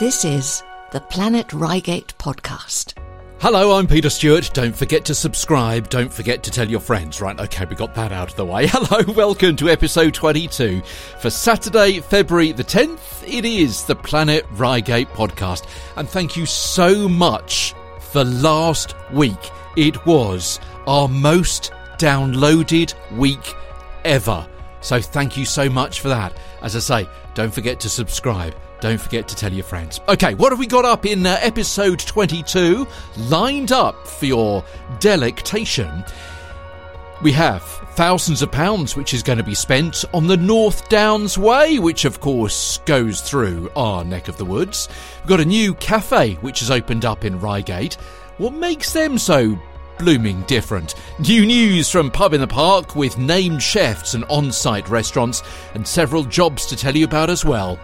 This is the Planet Reigate podcast. Hello, I'm Peter Stewart. Don't forget to subscribe. Don't forget to tell your friends. Right, okay, we got that out of the way. Hello, welcome to episode 22. For Saturday, February the 10th, it is the Planet Reigate podcast. And thank you so much for last week. It was our most downloaded week ever. So thank you so much for that. As I say, don't forget to subscribe. Don't forget to tell your friends. Okay, what have we got up in uh, episode 22? Lined up for your delectation. We have thousands of pounds, which is going to be spent on the North Downs Way, which of course goes through our neck of the woods. We've got a new cafe, which has opened up in Reigate. What makes them so blooming different. New news from Pub in the Park with named chefs and on site restaurants, and several jobs to tell you about as well.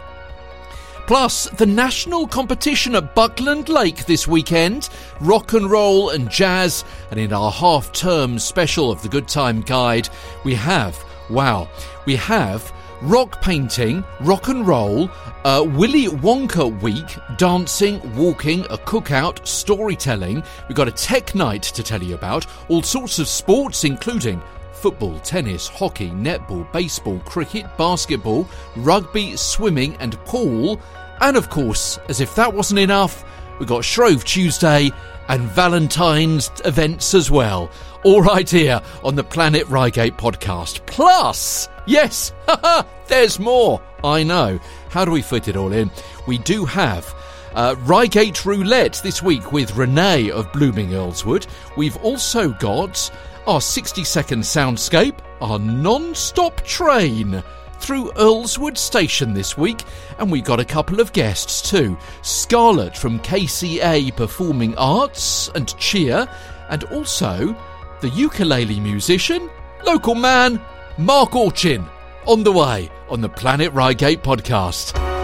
Plus, the national competition at Buckland Lake this weekend, rock and roll and jazz, and in our half term special of the Good Time Guide, we have, wow, we have rock painting, rock and roll, uh, Willy Wonka week, dancing, walking, a cookout, storytelling. We've got a tech night to tell you about, all sorts of sports, including football, tennis, hockey, netball, baseball, cricket, basketball, rugby, swimming, and pool. And of course, as if that wasn't enough, we've got Shrove Tuesday and Valentine's events as well. All right here on the Planet Reigate podcast. Plus, yes, there's more. I know. How do we fit it all in? We do have uh, Reigate Roulette this week with Renee of Blooming Earlswood. We've also got our 60 second soundscape, our non stop train through Earlswood Station this week, and we got a couple of guests too. Scarlett from KCA Performing Arts and Cheer, and also the ukulele musician, local man, Mark Orchin, on the way on the Planet Reigate podcast.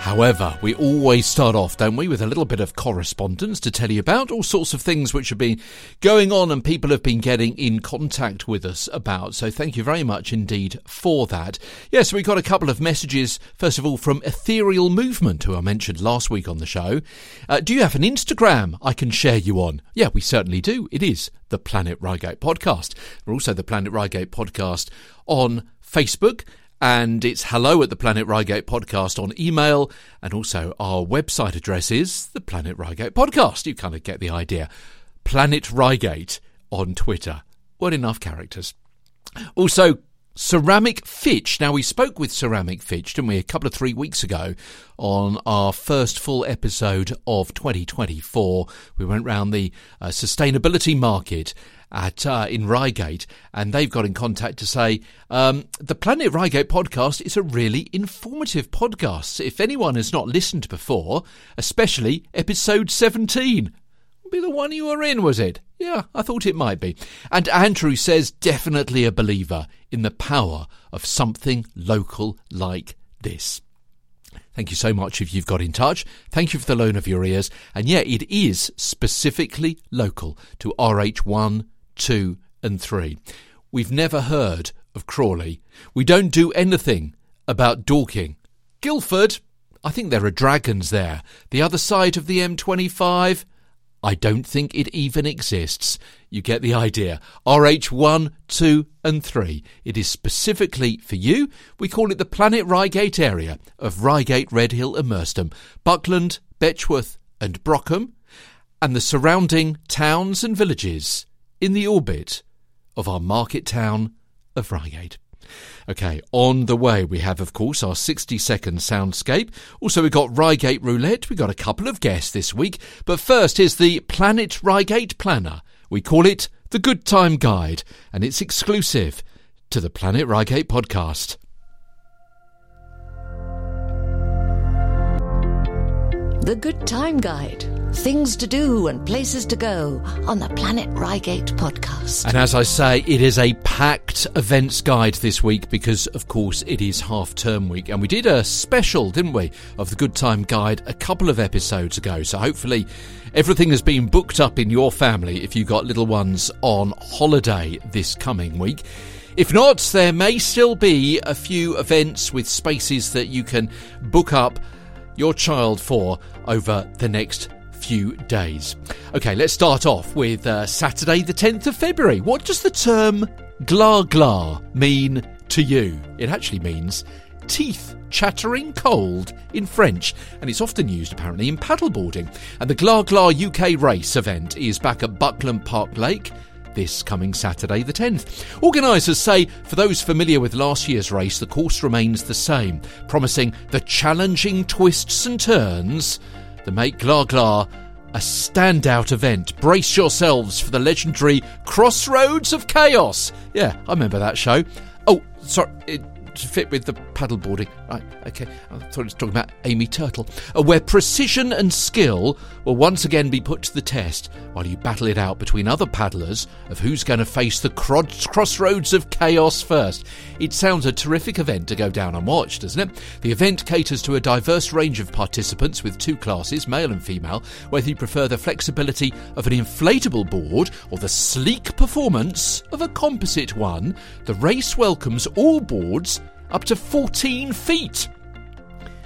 However, we always start off, don't we, with a little bit of correspondence to tell you about all sorts of things which have been going on and people have been getting in contact with us about. So thank you very much indeed for that. Yes, we got a couple of messages, first of all, from Ethereal Movement, who I mentioned last week on the show. Uh, do you have an Instagram I can share you on? Yeah, we certainly do. It is the Planet Reigate podcast. We're also the Planet Reigate podcast on Facebook and it's hello at the Planet Reigate podcast on email, and also our website address is the Planet Reigate podcast. You kind of get the idea. Planet Reigate on Twitter. What enough characters. Also, Ceramic Fitch. Now, we spoke with Ceramic Fitch, didn't we, a couple of three weeks ago on our first full episode of 2024. We went round the uh, sustainability market at uh, in Reigate, and they've got in contact to say um, the Planet Reigate podcast is a really informative podcast. If anyone has not listened before, especially episode seventeen, be the one you were in, was it? Yeah, I thought it might be. And Andrew says definitely a believer in the power of something local like this. Thank you so much if you've got in touch. Thank you for the loan of your ears. And yeah, it is specifically local to RH1 2, and 3. We've never heard of Crawley. We don't do anything about Dorking. Guildford, I think there are dragons there. The other side of the M25, I don't think it even exists. You get the idea. RH1, 2, and 3. It is specifically for you. We call it the Planet Reigate area of Reigate, Redhill, and Merstham, Buckland, Betchworth, and Brockham, and the surrounding towns and villages in the orbit of our market town of Reigate. Okay, on the way we have, of course, our 60 second soundscape. Also, we've got Reigate Roulette. We've got a couple of guests this week. But first is the Planet Reigate Planner. We call it the Good Time Guide, and it's exclusive to the Planet Reigate podcast. The Good Time Guide things to do and places to go on the Planet Reigate podcast. And as I say, it is a packed events guide this week because, of course, it is half term week. And we did a special, didn't we, of the Good Time Guide a couple of episodes ago. So hopefully everything has been booked up in your family if you've got little ones on holiday this coming week. If not, there may still be a few events with spaces that you can book up your child for over the next few days. Okay, let's start off with uh, Saturday, the 10th of February. What does the term gla gla mean to you? It actually means teeth chattering cold in French, and it's often used apparently in paddleboarding. And the Gla Gla UK race event is back at Buckland Park Lake this coming Saturday, the 10th. Organisers say for those familiar with last year's race, the course remains the same, promising the challenging twists and turns that make Gla Gla a standout event. Brace yourselves for the legendary Crossroads of Chaos. Yeah, I remember that show. Oh, sorry. It, to fit with the paddleboarding. Right, okay. I thought it was talking about Amy Turtle. Uh, where precision and skill will once again be put to the test while you battle it out between other paddlers of who's going to face the crossroads of chaos first. It sounds a terrific event to go down and watch, doesn't it? The event caters to a diverse range of participants with two classes, male and female, whether you prefer the flexibility of an inflatable board or the sleek performance of a composite one. The race welcomes all boards up to 14 feet.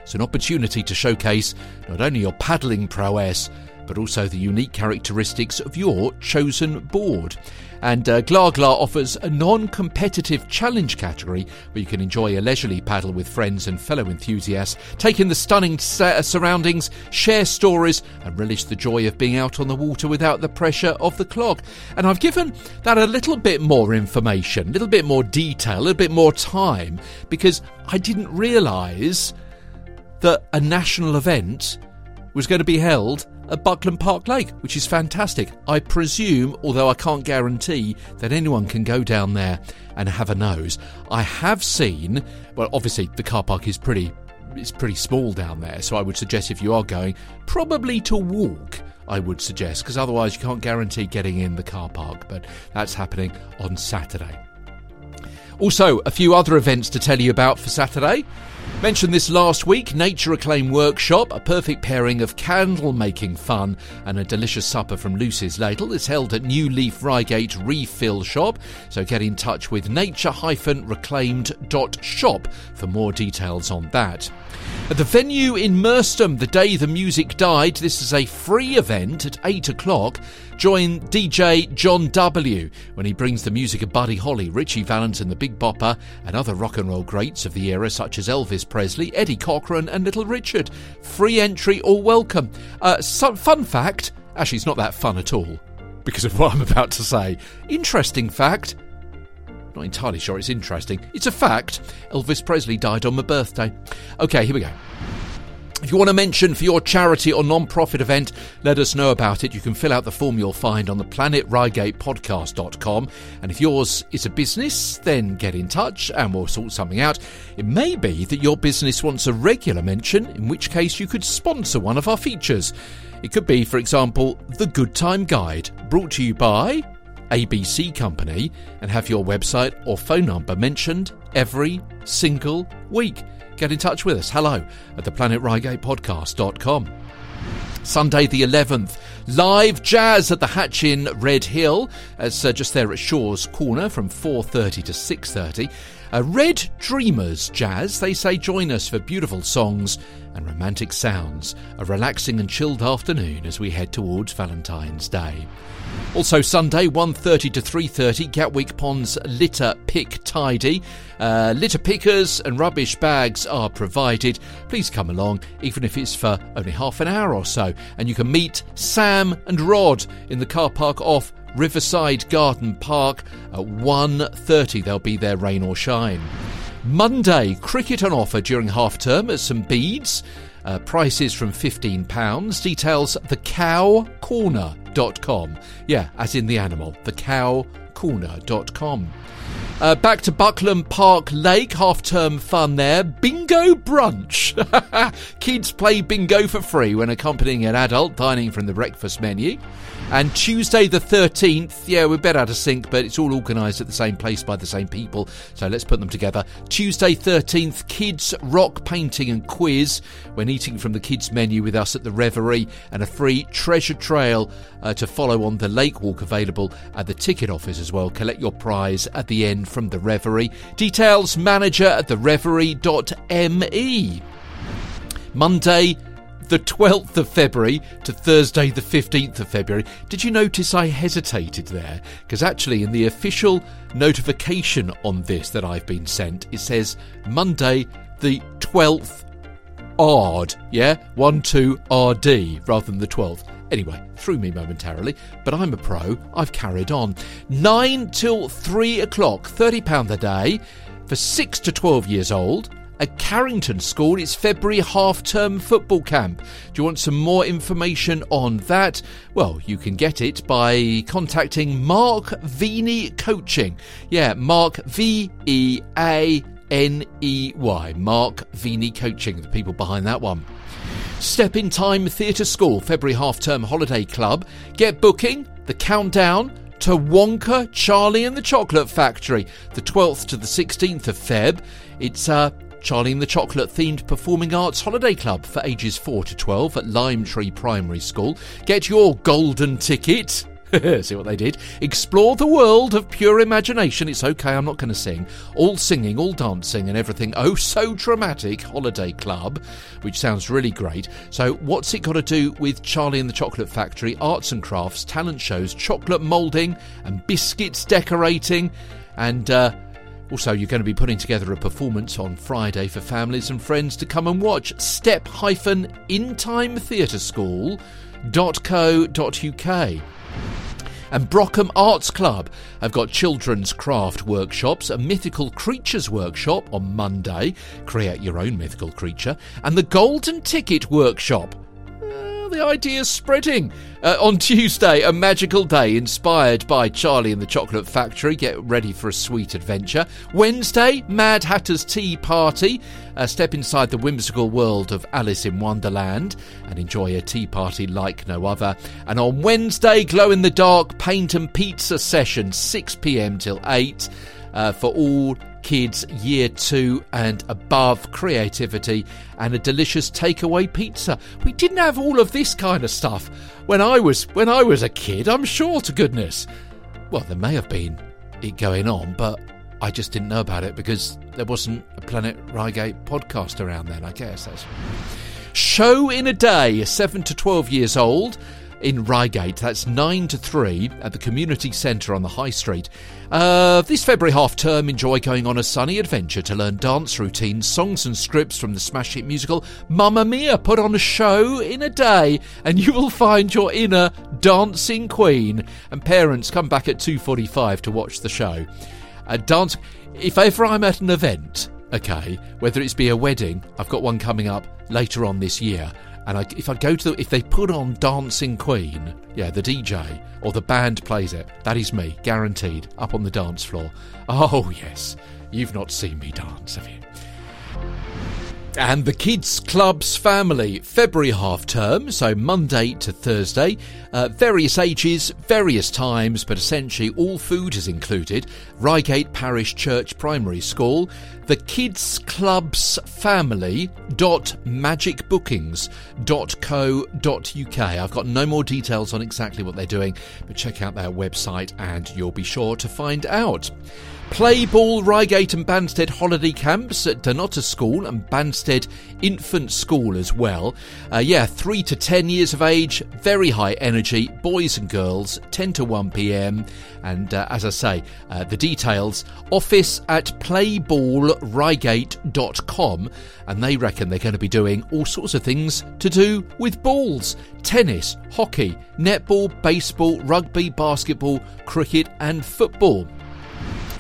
It's an opportunity to showcase not only your paddling prowess, but also the unique characteristics of your chosen board. And uh, Gla offers a non competitive challenge category where you can enjoy a leisurely paddle with friends and fellow enthusiasts, take in the stunning sa- surroundings, share stories, and relish the joy of being out on the water without the pressure of the clock. And I've given that a little bit more information, a little bit more detail, a little bit more time, because I didn't realise that a national event was going to be held at Buckland Park Lake, which is fantastic. I presume, although I can't guarantee, that anyone can go down there and have a nose. I have seen, well, obviously the car park is pretty, it's pretty small down there, so I would suggest if you are going, probably to walk. I would suggest, because otherwise you can't guarantee getting in the car park. But that's happening on Saturday. Also, a few other events to tell you about for Saturday. Mentioned this last week Nature Reclaim Workshop, a perfect pairing of candle making fun and a delicious supper from Lucy's Ladle, is held at New Leaf Reigate Refill Shop. So get in touch with nature reclaimed.shop for more details on that. At the venue in Merstham, the day the music died, this is a free event at 8 o'clock. Join DJ John W. when he brings the music of Buddy Holly, Ritchie Valens and the Big Bopper, and other rock and roll greats of the era such as Elvis Presley, Eddie Cochran, and Little Richard. Free entry or welcome. Uh, some, fun fact actually, it's not that fun at all because of what I'm about to say. Interesting fact not entirely sure it's interesting. It's a fact. Elvis Presley died on my birthday. Okay, here we go. If you want to mention for your charity or non-profit event, let us know about it. You can fill out the form you'll find on the planetreigatepodcast.com. And if yours is a business, then get in touch and we'll sort something out. It may be that your business wants a regular mention, in which case you could sponsor one of our features. It could be, for example, the Good Time Guide, brought to you by ABC Company, and have your website or phone number mentioned every single week get in touch with us. Hello at theplanetreigatepodcast.com. Sunday the 11th, live jazz at the Hatch in Redhill, as uh, just there at Shaw's Corner from 4:30 to 6:30. A Red Dreamers Jazz, they say join us for beautiful songs and romantic sounds. A relaxing and chilled afternoon as we head towards Valentine's Day. Also Sunday 1:30 to 3:30 Gatwick Ponds litter pick tidy. Uh, litter pickers and rubbish bags are provided. Please come along even if it's for only half an hour or so and you can meet Sam and Rod in the car park off Riverside Garden Park at 1:30 they'll be there rain or shine. Monday cricket on offer during half term at St Bede's. Uh, prices from £15. Details thecowcorner.com. Yeah, as in the animal, thecowcorner.com. Uh, back to Buckland Park Lake, half term fun there. Bingo brunch. Kids play bingo for free when accompanying an adult dining from the breakfast menu. And Tuesday the 13th, yeah, we're better out of sync, but it's all organised at the same place by the same people, so let's put them together. Tuesday 13th, kids rock painting and quiz when eating from the kids menu with us at the Reverie, and a free treasure trail uh, to follow on the Lake Walk available at the ticket office as well. Collect your prize at the end from the Reverie. Details manager at the reverie.me. Monday, the 12th of February to Thursday, the 15th of February. Did you notice I hesitated there? Because actually, in the official notification on this that I've been sent, it says Monday, the 12th odd, yeah? 1 2 RD rather than the 12th. Anyway, threw me momentarily, but I'm a pro. I've carried on. 9 till 3 o'clock, £30 a day for 6 to 12 years old at Carrington School. It's February half term football camp. Do you want some more information on that? Well, you can get it by contacting Mark Veaney Coaching. Yeah, Mark V E A N E Y. Mark Veaney Coaching, the people behind that one. Step in Time Theatre School, February half term holiday club. Get booking, the countdown to Wonka, Charlie and the Chocolate Factory, the 12th to the 16th of Feb. It's uh, Charlie the Chocolate themed performing arts holiday club for ages 4 to 12 at Lime Tree Primary School. Get your golden ticket. See what they did? Explore the world of pure imagination. It's okay, I'm not going to sing. All singing, all dancing, and everything. Oh, so dramatic holiday club, which sounds really great. So, what's it got to do with Charlie and the Chocolate Factory, arts and crafts, talent shows, chocolate moulding, and biscuits decorating? And uh, also, you're going to be putting together a performance on Friday for families and friends to come and watch. Step in time theatre school.co.uk. And Brockham Arts Club have got children's craft workshops, a mythical creatures workshop on Monday, create your own mythical creature, and the Golden Ticket workshop the idea's spreading. Uh, on Tuesday, a magical day inspired by Charlie and the Chocolate Factory. Get ready for a sweet adventure. Wednesday, Mad Hatter's Tea Party. Uh, step inside the whimsical world of Alice in Wonderland and enjoy a tea party like no other. And on Wednesday, glow in the dark paint and pizza session, 6 pm till 8 uh, for all kids year two and above creativity and a delicious takeaway pizza. We didn't have all of this kind of stuff when I was when I was a kid, I'm sure to goodness. Well, there may have been it going on, but I just didn't know about it because there wasn't a Planet Reigate podcast around then, I guess. That's Show in a day, 7 to 12 years old in Reigate. That's 9 to 3 at the community centre on the High Street. Uh, this February half term, enjoy going on a sunny adventure to learn dance routines, songs, and scripts from the smash hit musical Mamma Mia. Put on a show in a day, and you will find your inner dancing queen. And parents come back at 2:45 to watch the show. A dance. If ever I'm at an event, okay, whether it's be a wedding, I've got one coming up later on this year and I, if I go to the, if they put on Dancing Queen, yeah, the DJ or the band plays it, that is me, guaranteed, up on the dance floor. Oh yes, you've not seen me dance, have you? And the Kids Club's family, February half term, so Monday to Thursday, uh, various ages, various times, but essentially all food is included. Reigate Parish Church Primary School, the Kids Club's family dot magicbookings.co.uk. I've got no more details on exactly what they're doing, but check out their website and you'll be sure to find out. Play ball Reigate and Banstead holiday camps at Dunottar School and Banstead Infant School as well. Uh, yeah, 3 to 10 years of age, very high energy, boys and girls, 10 to 1 pm. And uh, as I say, uh, the details office at playballreigate.com. And they reckon they're going to be doing all sorts of things to do with balls tennis, hockey, netball, baseball, rugby, basketball, cricket, and football.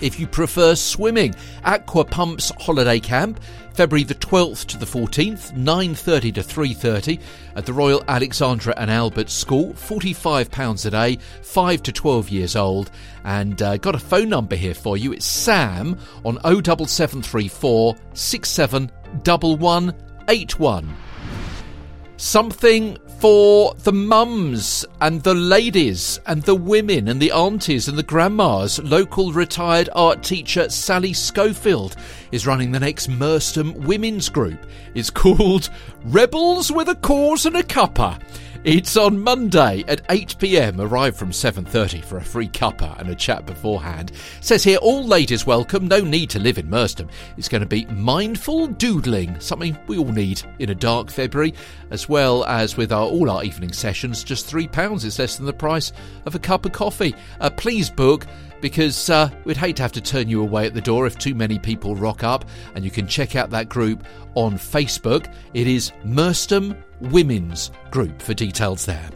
If you prefer swimming, Aqua Pumps Holiday Camp, February the 12th to the 14th, 9:30 to 3:30 at the Royal Alexandra and Albert School, 45 pounds a day, 5 to 12 years old, and uh, got a phone number here for you. It's Sam on 07734 671181. something for the mums and the ladies and the women and the aunties and the grandmas. Local retired art teacher Sally Schofield is running the next Merstham Women's Group. It's called Rebels with a Cause and a Cuppa. It's on Monday at 8 pm. Arrive from 7:30 for a free cuppa and a chat beforehand. Says here all ladies welcome. No need to live in Merstham. It's going to be mindful doodling, something we all need in a dark February, as well as with our all our evening sessions. Just three pounds is less than the price of a cup of coffee. Uh, please book because uh, we'd hate to have to turn you away at the door if too many people rock up. And you can check out that group on Facebook. It is Merstham Women's Group for details there.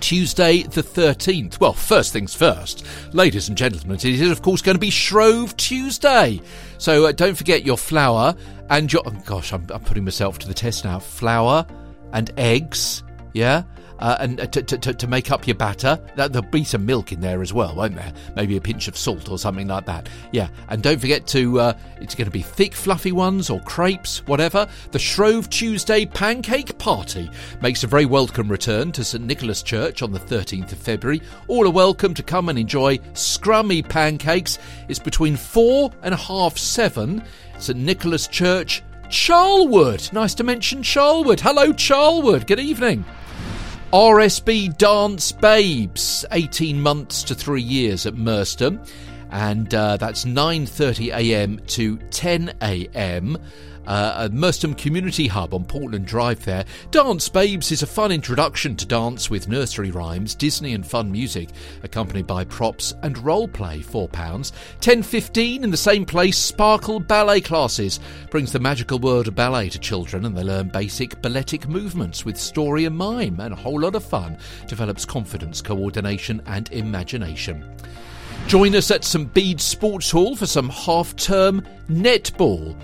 Tuesday the 13th. Well, first things first, ladies and gentlemen, it is of course going to be Shrove Tuesday. So uh, don't forget your flour and your. Oh gosh, I'm, I'm putting myself to the test now. Flour and eggs, yeah? Uh, and uh, to, to, to make up your batter. There'll be some milk in there as well, won't there? Maybe a pinch of salt or something like that. Yeah, and don't forget to, uh, it's going to be thick, fluffy ones or crepes, whatever. The Shrove Tuesday Pancake Party makes a very welcome return to St Nicholas Church on the 13th of February. All are welcome to come and enjoy scrummy pancakes. It's between four and half seven. St Nicholas Church, Charlwood. Nice to mention Charlwood. Hello, Charlwood. Good evening. RSB Dance Babes, 18 months to three years at Merstham, and uh, that's 9.30am to 10am uh, Merstham Community Hub on Portland Drive there. Dance Babes is a fun introduction to dance with nursery rhymes, Disney and fun music, accompanied by props and role play, £4. 10.15 in the same place, Sparkle Ballet Classes brings the magical world of ballet to children and they learn basic balletic movements with story and mime and a whole lot of fun. Develops confidence, coordination and imagination. Join us at St Bede's Sports Hall for some half term netball.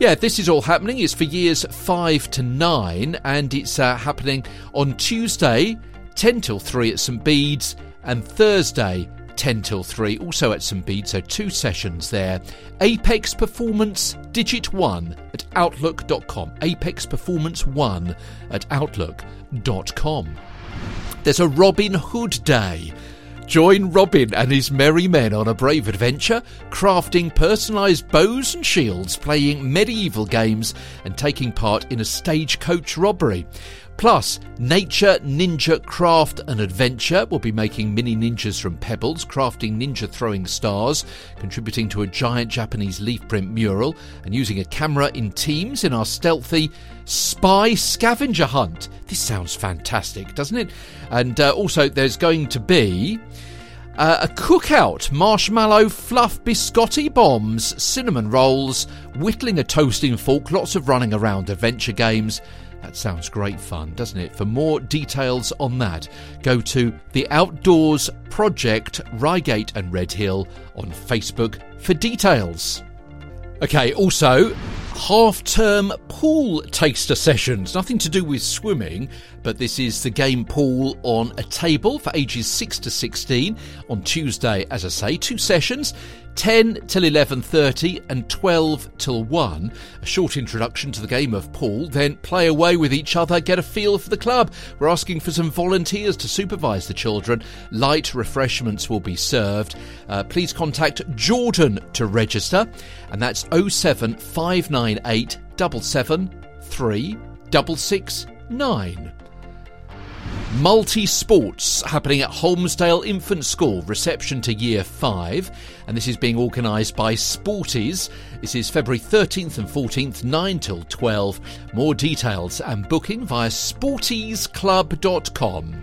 Yeah, this is all happening. It's for years five to nine, and it's uh, happening on Tuesday, 10 till 3 at St Bede's, and Thursday, 10 till 3, also at St Bede's. So two sessions there. Apex Performance Digit 1 at Outlook.com. Apex Performance 1 at Outlook.com. There's a Robin Hood Day. Join Robin and his merry men on a brave adventure, crafting personalised bows and shields, playing medieval games, and taking part in a stagecoach robbery. Plus, Nature Ninja Craft and Adventure will be making mini ninjas from pebbles, crafting ninja throwing stars, contributing to a giant Japanese leaf print mural, and using a camera in teams in our stealthy spy scavenger hunt. This sounds fantastic, doesn't it? And uh, also, there's going to be uh, a cookout, marshmallow fluff biscotti bombs, cinnamon rolls, whittling a toasting fork, lots of running around adventure games. That sounds great fun, doesn't it? For more details on that, go to the Outdoors Project Reigate and Redhill on Facebook for details. Okay, also, half term pool taster sessions. Nothing to do with swimming, but this is the game pool on a table for ages 6 to 16 on Tuesday, as I say, two sessions. 10 till 11:30 and 12 till 1. A short introduction to the game of pool, then play away with each other, get a feel for the club. We're asking for some volunteers to supervise the children. Light refreshments will be served. Uh, please contact Jordan to register, and that's 07598 773 Multi sports happening at Holmesdale Infant School, reception to year 5, and this is being organised by Sporties. This is February 13th and 14th, 9 till 12. More details and booking via sportiesclub.com.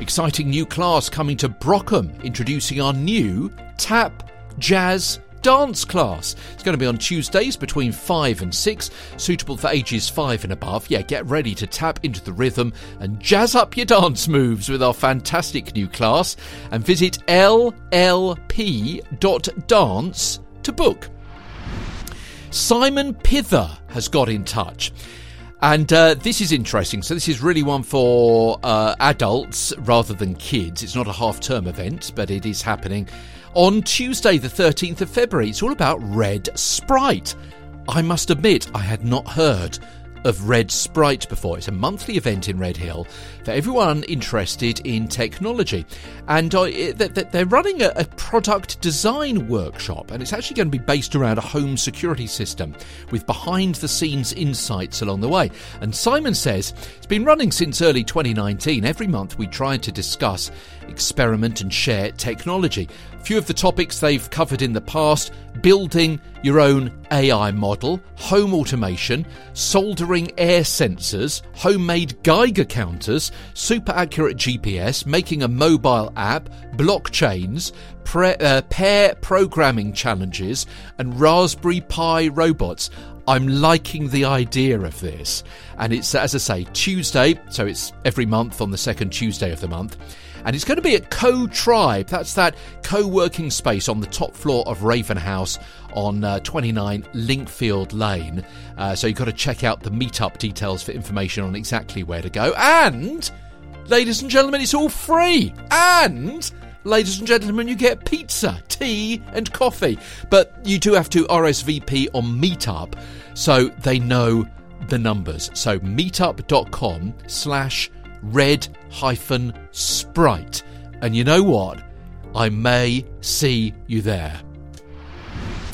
Exciting new class coming to Brockham, introducing our new tap, jazz, dance class. It's going to be on Tuesdays between 5 and 6, suitable for ages 5 and above. Yeah, get ready to tap into the rhythm and jazz up your dance moves with our fantastic new class and visit llp.dance to book. Simon Pither has got in touch. And uh, this is interesting. So, this is really one for uh, adults rather than kids. It's not a half term event, but it is happening on Tuesday, the 13th of February. It's all about Red Sprite. I must admit, I had not heard of Red Sprite before. It's a monthly event in Redhill for everyone interested in technology. And uh, they're running a product design workshop, and it's actually going to be based around a home security system with behind the scenes insights along the way. And Simon says it's been running since early 2019. Every month we try to discuss, experiment, and share technology. A few of the topics they've covered in the past building your own AI model, home automation, soldering air sensors, homemade Geiger counters, super accurate GPS, making a mobile app, blockchains, pre- uh, pair programming challenges, and Raspberry Pi robots. I'm liking the idea of this. And it's, as I say, Tuesday, so it's every month on the second Tuesday of the month and it's going to be at Co Tribe. That's that co working space on the top floor of Raven House on uh, 29 Linkfield Lane. Uh, so you've got to check out the meetup details for information on exactly where to go. And, ladies and gentlemen, it's all free. And, ladies and gentlemen, you get pizza, tea, and coffee. But you do have to RSVP on Meetup so they know the numbers. So meetup.com slash red hyphen sprite. And you know what? I may see you there.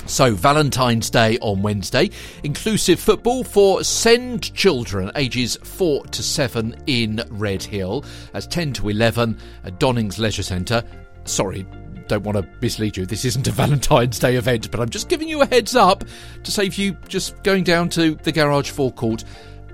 So, Valentine's Day on Wednesday, inclusive football for SEND Children ages 4 to 7 in Redhill. That's 10 to 11 at Donyngs Leisure Centre. Sorry, don't want to mislead you. This isn't a Valentine's Day event, but I'm just giving you a heads up to save you just going down to the garage forecourt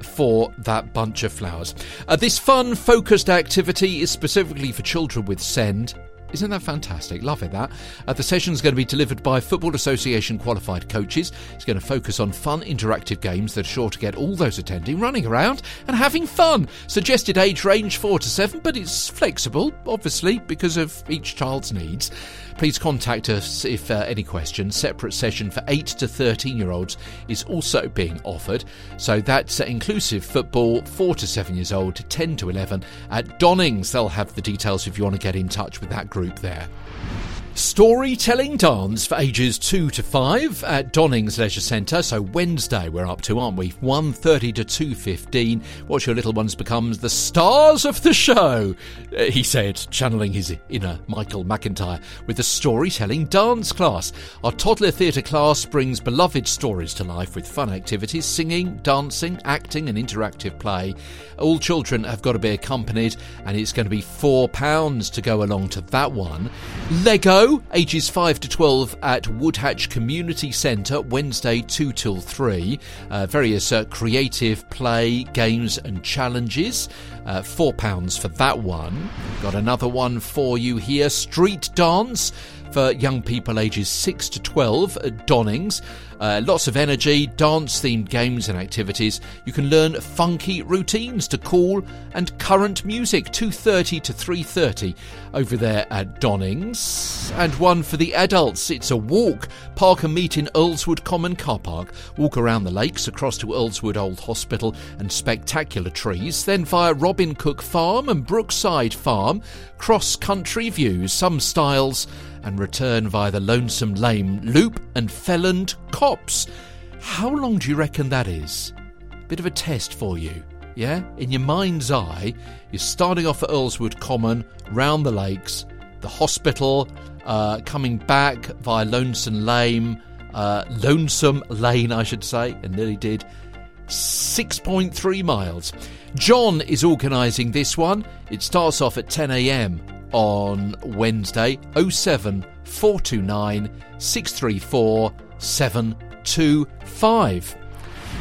for that bunch of flowers. Uh, this fun, focused activity is specifically for children with SEND. Isn't that fantastic? Love it, that. Uh, the session is going to be delivered by Football Association qualified coaches. It's going to focus on fun, interactive games that are sure to get all those attending running around and having fun. Suggested age range 4 to 7, but it's flexible, obviously, because of each child's needs. Please contact us if uh, any questions. Separate session for 8 to 13 year olds is also being offered. So that's uh, inclusive football, 4 to 7 years old, 10 to 11 at Donyngs. They'll have the details if you want to get in touch with that group there. Storytelling dance for ages 2 to 5 at Donyngs Leisure Centre. So Wednesday we're up to, aren't we? 1.30 to 2.15. Watch your little ones become the stars of the show, uh, he said, channeling his inner Michael McIntyre with the storytelling dance class. Our toddler theatre class brings beloved stories to life with fun activities, singing, dancing, acting and interactive play. All children have got to be accompanied and it's going to be £4 to go along to that one. Lego ages 5 to 12 at Woodhatch Community Centre, Wednesday 2 till 3. Uh, various uh, creative play, games, and challenges. Uh, £4 for that one. Got another one for you here Street Dance for young people ages 6 to 12 at Donyngs. Uh, lots of energy, dance themed games and activities. You can learn funky routines to cool and current music 2:30 to 3:30 over there at Donyngs. And one for the adults. It's a walk, park and meet in Earlswood Common Car Park. Walk around the lakes across to Earlswood Old Hospital and spectacular trees, then via Robin Cook Farm and Brookside Farm, cross country views, some stiles and return via the Lonesome Lane Loop and Felland Copse. How long do you reckon that is? Bit of a test for you, yeah? In your mind's eye, you're starting off at Earlswood Common, round the lakes, the hospital, uh, coming back via Lonesome Lane, uh, Lonesome Lane, I should say, and nearly did. 6.3 miles. John is organising this one. It starts off at 10 a.m on Wednesday 07 429 634 725.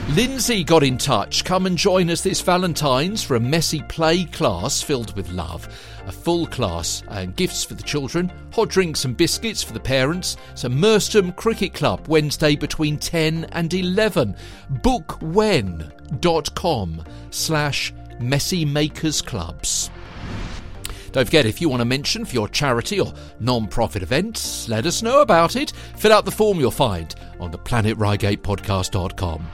Lindsay got in touch. Come and join us this Valentine's for a messy play class filled with love. A full class and gifts for the children, hot drinks and biscuits for the parents. So Merstham Cricket Club, Wednesday between 10 and 11. Bookwhen.com slash Messy Makers Clubs. Don't forget, if you want to mention for your charity or non profit events, let us know about it. Fill out the form you'll find on the planetReigate.podcast.com.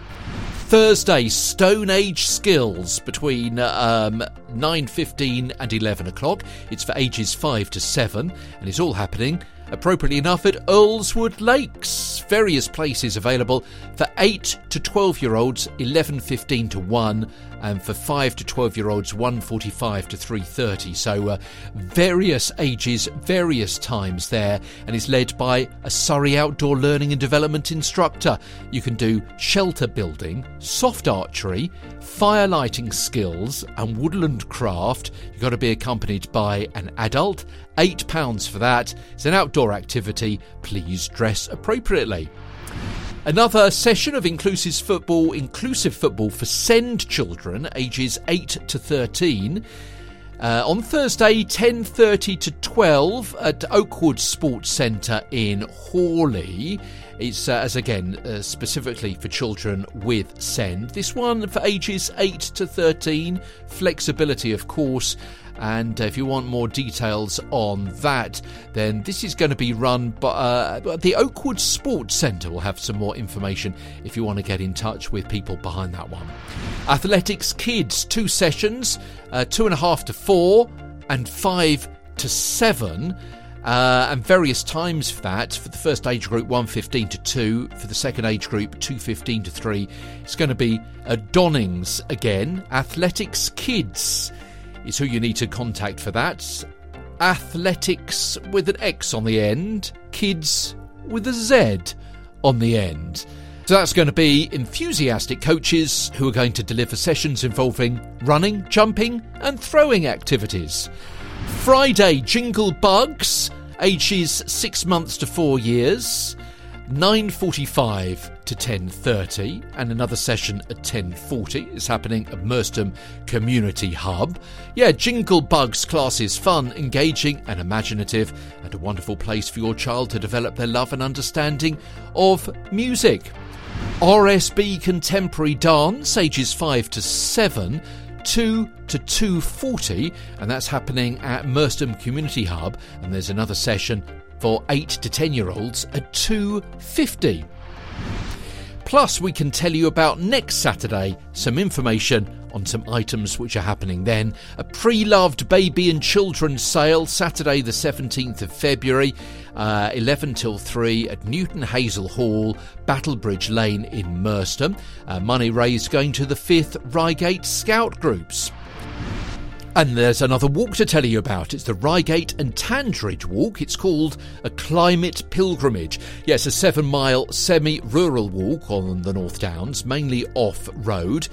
Thursday, Stone Age Skills between um, 9.15 and 11 o'clock. It's for ages 5 to 7 and it's all happening appropriately enough, at Earlswood Lakes. Various places available for 8 to 12 year olds, 11.15 to 1, and for 5 to 12 year olds, 1.45 to 3.30. So uh, various ages, various times there, and is led by a Surrey outdoor learning and development instructor. You can do shelter building, soft archery, fire lighting skills, and woodland craft. You've got to be accompanied by an adult. £8 for that. It's an outdoor activity. Please dress appropriately. Another session of inclusive football, inclusive football for SEND children ages 8 to 13. Uh, on Thursday, 10.30 to 12 at Oakwood Sports Centre in Horley. It's, uh, as again, uh, specifically for children with SEND. This one for ages 8 to 13. Flexibility, of course. And if you want more details on that, then this is going to be run by uh, the Oakwood Sports Centre. Will have some more information if you want to get in touch with people behind that one. Athletix Kidz, two sessions, uh, two and a half to four, and five to seven. Uh, and various times for that. For the first age group, 115 to 2. For the second age group, 215 to 3. It's going to be a Donyngs again. Athletix Kidz is who you need to contact for that. Athletics with an X on the end, kids with a Z on the end. So that's going to be enthusiastic coaches who are going to deliver sessions involving running, jumping, and throwing activities. Friday, Jingle Bugs, ages six months to four years. 9.45 to 10.30 and another session at 10.40 is happening at Merstham Community Hub. Yeah, Jingle Bugs class is fun, engaging and imaginative and a wonderful place for your child to develop their love and understanding of music. RSB Contemporary Dance, ages 5 to 7, 2 to 2.40 and that's happening at Merstham Community Hub and there's another session for 8 to 10 year olds at 250. Plus, we can tell you about next Saturday some information on some items which are happening then. A pre loved baby and children's sale Saturday, the 17th of February, uh, 11 till 3 at Newton Hazel Hall, Battlebridge Lane in Merstham. Uh, money raised going to the 5th Reigate Scout Groups. And there's another walk to tell you about. It's the Reigate and Tandridge walk. It's called a climate pilgrimage. Yes, a seven mile semi rural walk on the North Downs, mainly off road.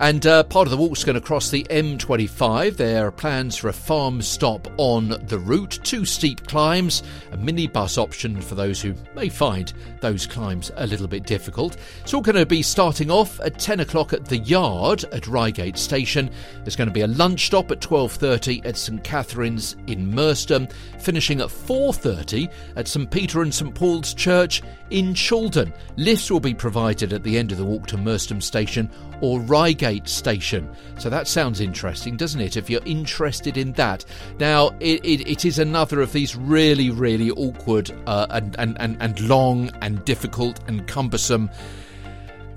And uh, part of the walk's going to cross the M25. There are plans for a farm stop on the route, two steep climbs, a minibus option for those who may find those climbs a little bit difficult. It's all going to be starting off at 10 o'clock at the Yard at Reigate Station. There's going to be a lunch stop at 12:30 at St Catherine's in Merstham, finishing at 4:30 at St Peter and St Paul's Church in Chaldon. Lifts will be provided at the end of the walk to Merstham Station or Reigate Station. So that sounds interesting, doesn't it? If you're interested in that. Now, it, it, it is another of these really, really awkward uh, and, and, and, and long and difficult and cumbersome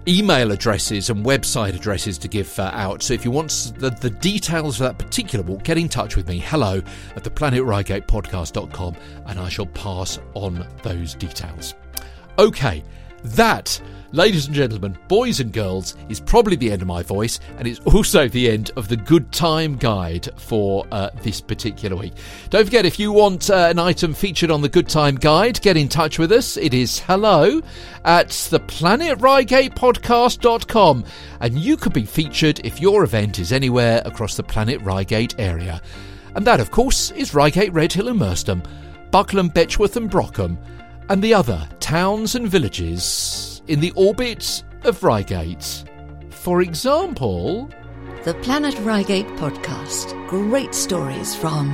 email addresses and website addresses to give uh, out. So if you want the, the details of that particular walk, get in touch with me. Hello at theplanetreigate.podcast.com and I shall pass on those details. Okay, that Ladies and gentlemen, boys and girls, is probably the end of my voice, and it's also the end of the good time guide for uh, this particular week. Don't forget, if you want uh, an item featured on the good time guide, get in touch with us. It is hello at theplanetreigatepodcast.com, and you could be featured if your event is anywhere across the Planet Reigate area. And that, of course, is Reigate, Redhill, and Merstham, Buckland, Betchworth, and Brockham, and the other towns and villages in the orbit of Reigate. For example, the Planet Reigate podcast. Great stories from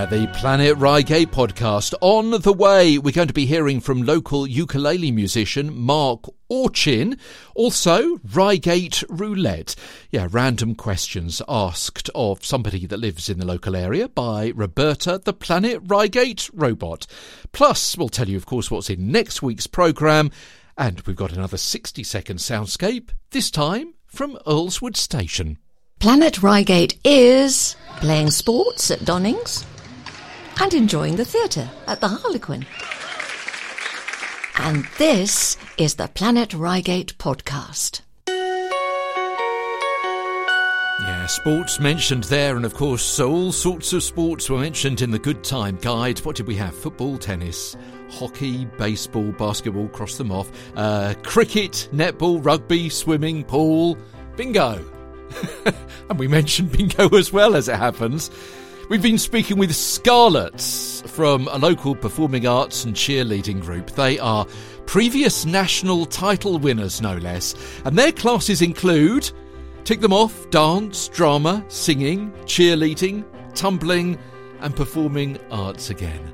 life. the Planet Reigate podcast. On the way, we're going to be hearing from local ukulele musician Mark Orchin. Also, Reigate Roulette. Yeah, random questions asked of somebody that lives in the local area by Roberta, the Planet Reigate robot. Plus, we'll tell you, of course, what's in next week's programme. And we've got another 60 second soundscape, this time from Earlswood Station. Planet Reigate is playing sports at Donyngs and enjoying the theatre at the Harlequin. And this is the Planet Reigate podcast. Yeah, sports mentioned there, and of course, so all sorts of sports were mentioned in the Good Time Guide. What did we have? Football, tennis, hockey, baseball, basketball, cross them off, uh, cricket, netball, rugby, swimming, pool, bingo. and we mentioned bingo as well, as it happens. We've been speaking with Scarlets from a local performing arts and cheerleading group. They are previous national title winners, no less, and their classes include Tick them off dance, drama, singing, cheerleading, tumbling, and performing arts again.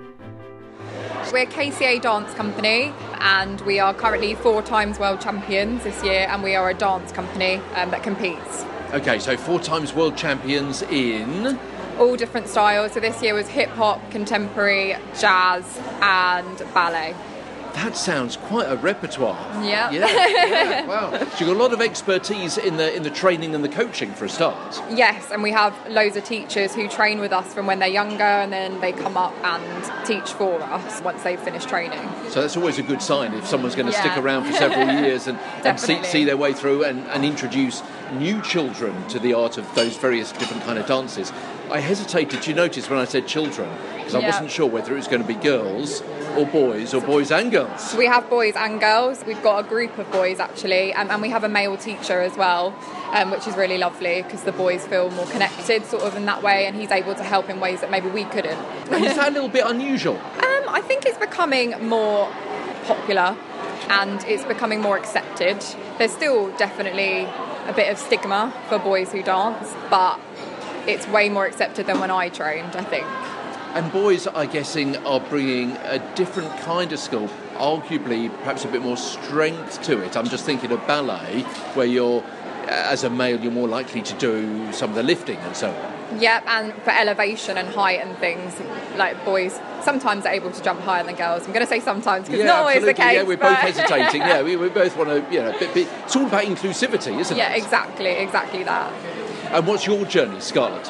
We're KCA Dance Company and we are currently four times world champions this year and we are a dance company um, that competes. Okay, so four times world champions in all different styles. So this year was hip hop, contemporary, jazz, and ballet. That sounds quite a repertoire. Yeah. Yeah. yeah. Wow. So you've got a lot of expertise in the in the training and the coaching for a start. Yes, and we have loads of teachers who train with us from when they're younger, and then they come up and teach for us once they've finished training. So that's always a good sign if someone's going to yeah. stick around for several years and, and see, see their way through and, and introduce new children to the art of those various different kind of dances. I hesitated, you notice, when I said children, because I wasn't sure whether it was going to be girls or boys or boys and girls? We have boys and girls. We've got a group of boys actually, um, and we have a male teacher as well, um, which is really lovely because the boys feel more connected, sort of in that way, and he's able to help in ways that maybe we couldn't. Is that a little bit unusual? Um, I think it's becoming more popular and it's becoming more accepted. There's still definitely a bit of stigma for boys who dance, but it's way more accepted than when I trained, I think. And boys, I'm guessing, are bringing a different kind of skill, arguably perhaps a bit more strength to it. I'm just thinking of ballet, where you're, as a male, you're more likely to do some of the lifting and so on. Yep, and for elevation and height and things, like boys sometimes are able to jump higher than girls. I'm going to say sometimes because yeah, not always the case. Yeah, we're both hesitating. yeah, we, we both want to, you know, bit, bit, it's all about inclusivity, isn't yeah, it? Yeah, exactly, exactly that. And what's your journey, Scarlett?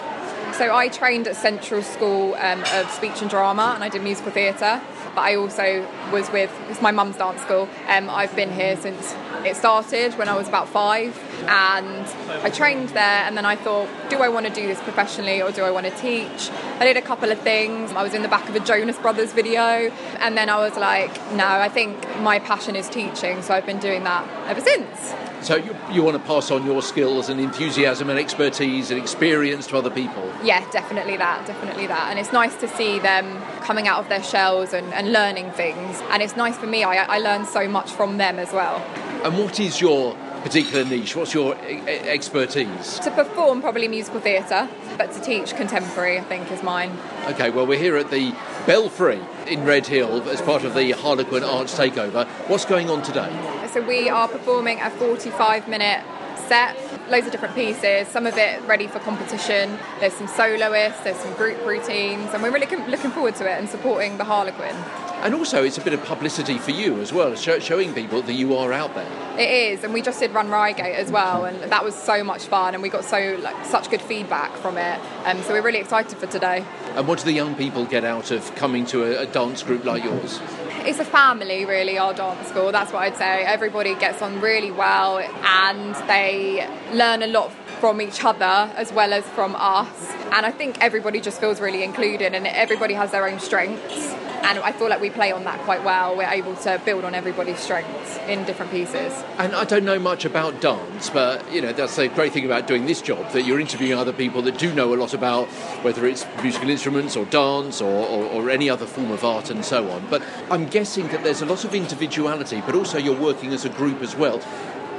So I trained at Central School um, of Speech and Drama, and I did musical theatre. But I also was with it's my mum's dance school. Um, I've been here since it started when I was about five, and I trained there. And then I thought, do I want to do this professionally or do I want to teach? I did a couple of things. I was in the back of a Jonas Brothers video, and then I was like, no, I think my passion is teaching. So I've been doing that ever since. So you, you want to pass on your skills and enthusiasm and expertise and experience to other people? Yeah, definitely that, definitely that. And it's nice to see them coming out of their shells and, and learning things. And it's nice for me, I, I learn so much from them as well. And what is your particular niche? What's your expertise? To perform, probably musical theatre, but to teach contemporary, I think, is mine. Okay, well, we're here at the Belfry in Redhill as part of the Harlequin Arts Takeover. What's going on today? So, we are performing a 45 minute set, loads of different pieces, some of it ready for competition. There's some soloists, there's some group routines, and we're really looking forward to it and supporting the Harlequin. And also, it's a bit of publicity for you as well, showing people that you are out there. It is, and we just did Run Reigate as well, and that was so much fun, and we got so like such good feedback from it. Um, so we're really excited for today. And what do the young people get out of coming to a, a dance group like yours? It's a family really our dance school that's what i'd say. Everybody gets on really well and they learn a lot from each other as well as from us and i think everybody just feels really included and everybody has their own strengths and I feel like we play on that quite well. We're able to build on everybody's strengths in different pieces. And I don't know much about dance, but you know that's the great thing about doing this job that you're interviewing other people that do know a lot about whether it's musical instruments or dance or, or, or any other form of art and so on. But I'm guessing that there's a lot of individuality, but also you're working as a group as well.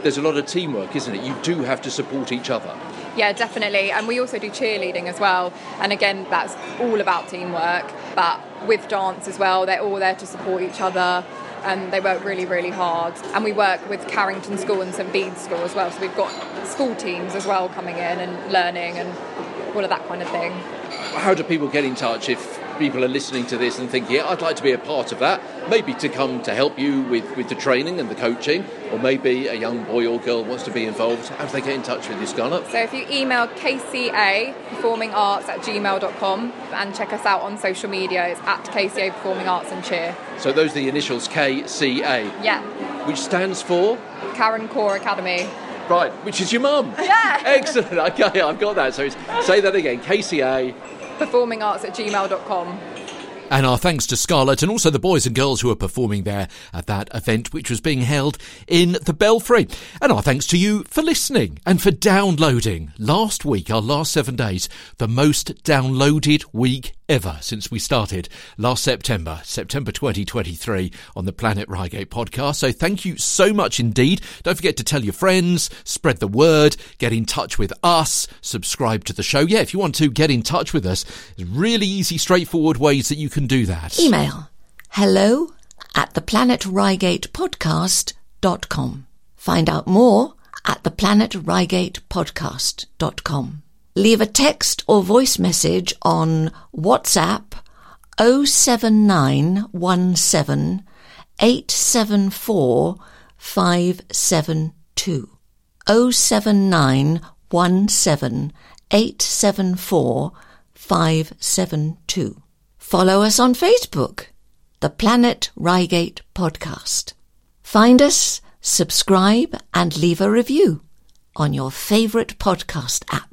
There's a lot of teamwork, isn't it? You do have to support each other. Yeah, definitely. And we also do cheerleading as well. And again, that's all about teamwork. But with dance as well, they're all there to support each other and they work really, really hard. And we work with Carrington School and St Bede's School as well. So we've got school teams as well coming in and learning and all of that kind of thing. How do people get in touch if people are listening to this and thinking, yeah, I'd like to be a part of that, maybe to come to help you with, with the training and the coaching, or maybe a young boy or girl wants to be involved, how do they get in touch with you, Scarlett? So if you email kca performing arts at gmail.com and check us out on social media, it's at KCA Performing Arts and Cheer. So those are the initials KCA. Yeah. Which stands for? Karen Core Academy. Right, which is your mum. Yeah. Excellent. Okay, I've got that. So say that again. KCA. Performingarts at gmail.com. And our thanks to Scarlett and also the boys and girls who are performing there at that event, which was being held in the Belfry. And our thanks to you for listening and for downloading. Last week, our last seven days, the most downloaded week ever since we started last September, September 2023, on the Planet Reigate podcast. So thank you so much indeed. Don't forget to tell your friends, spread the word, get in touch with us, subscribe to the show. Yeah, if you want to get in touch with us, there's really easy, straightforward ways that you can do that. Email hello at theplanetreigatepodcast.com. Find out more at theplanetreigatepodcast.com. Leave a text or voice message on WhatsApp 07917 874 572. 07917 874 572. Follow us on Facebook, The Planet Reigate Podcast. Find us, subscribe, and leave a review on your favourite podcast app.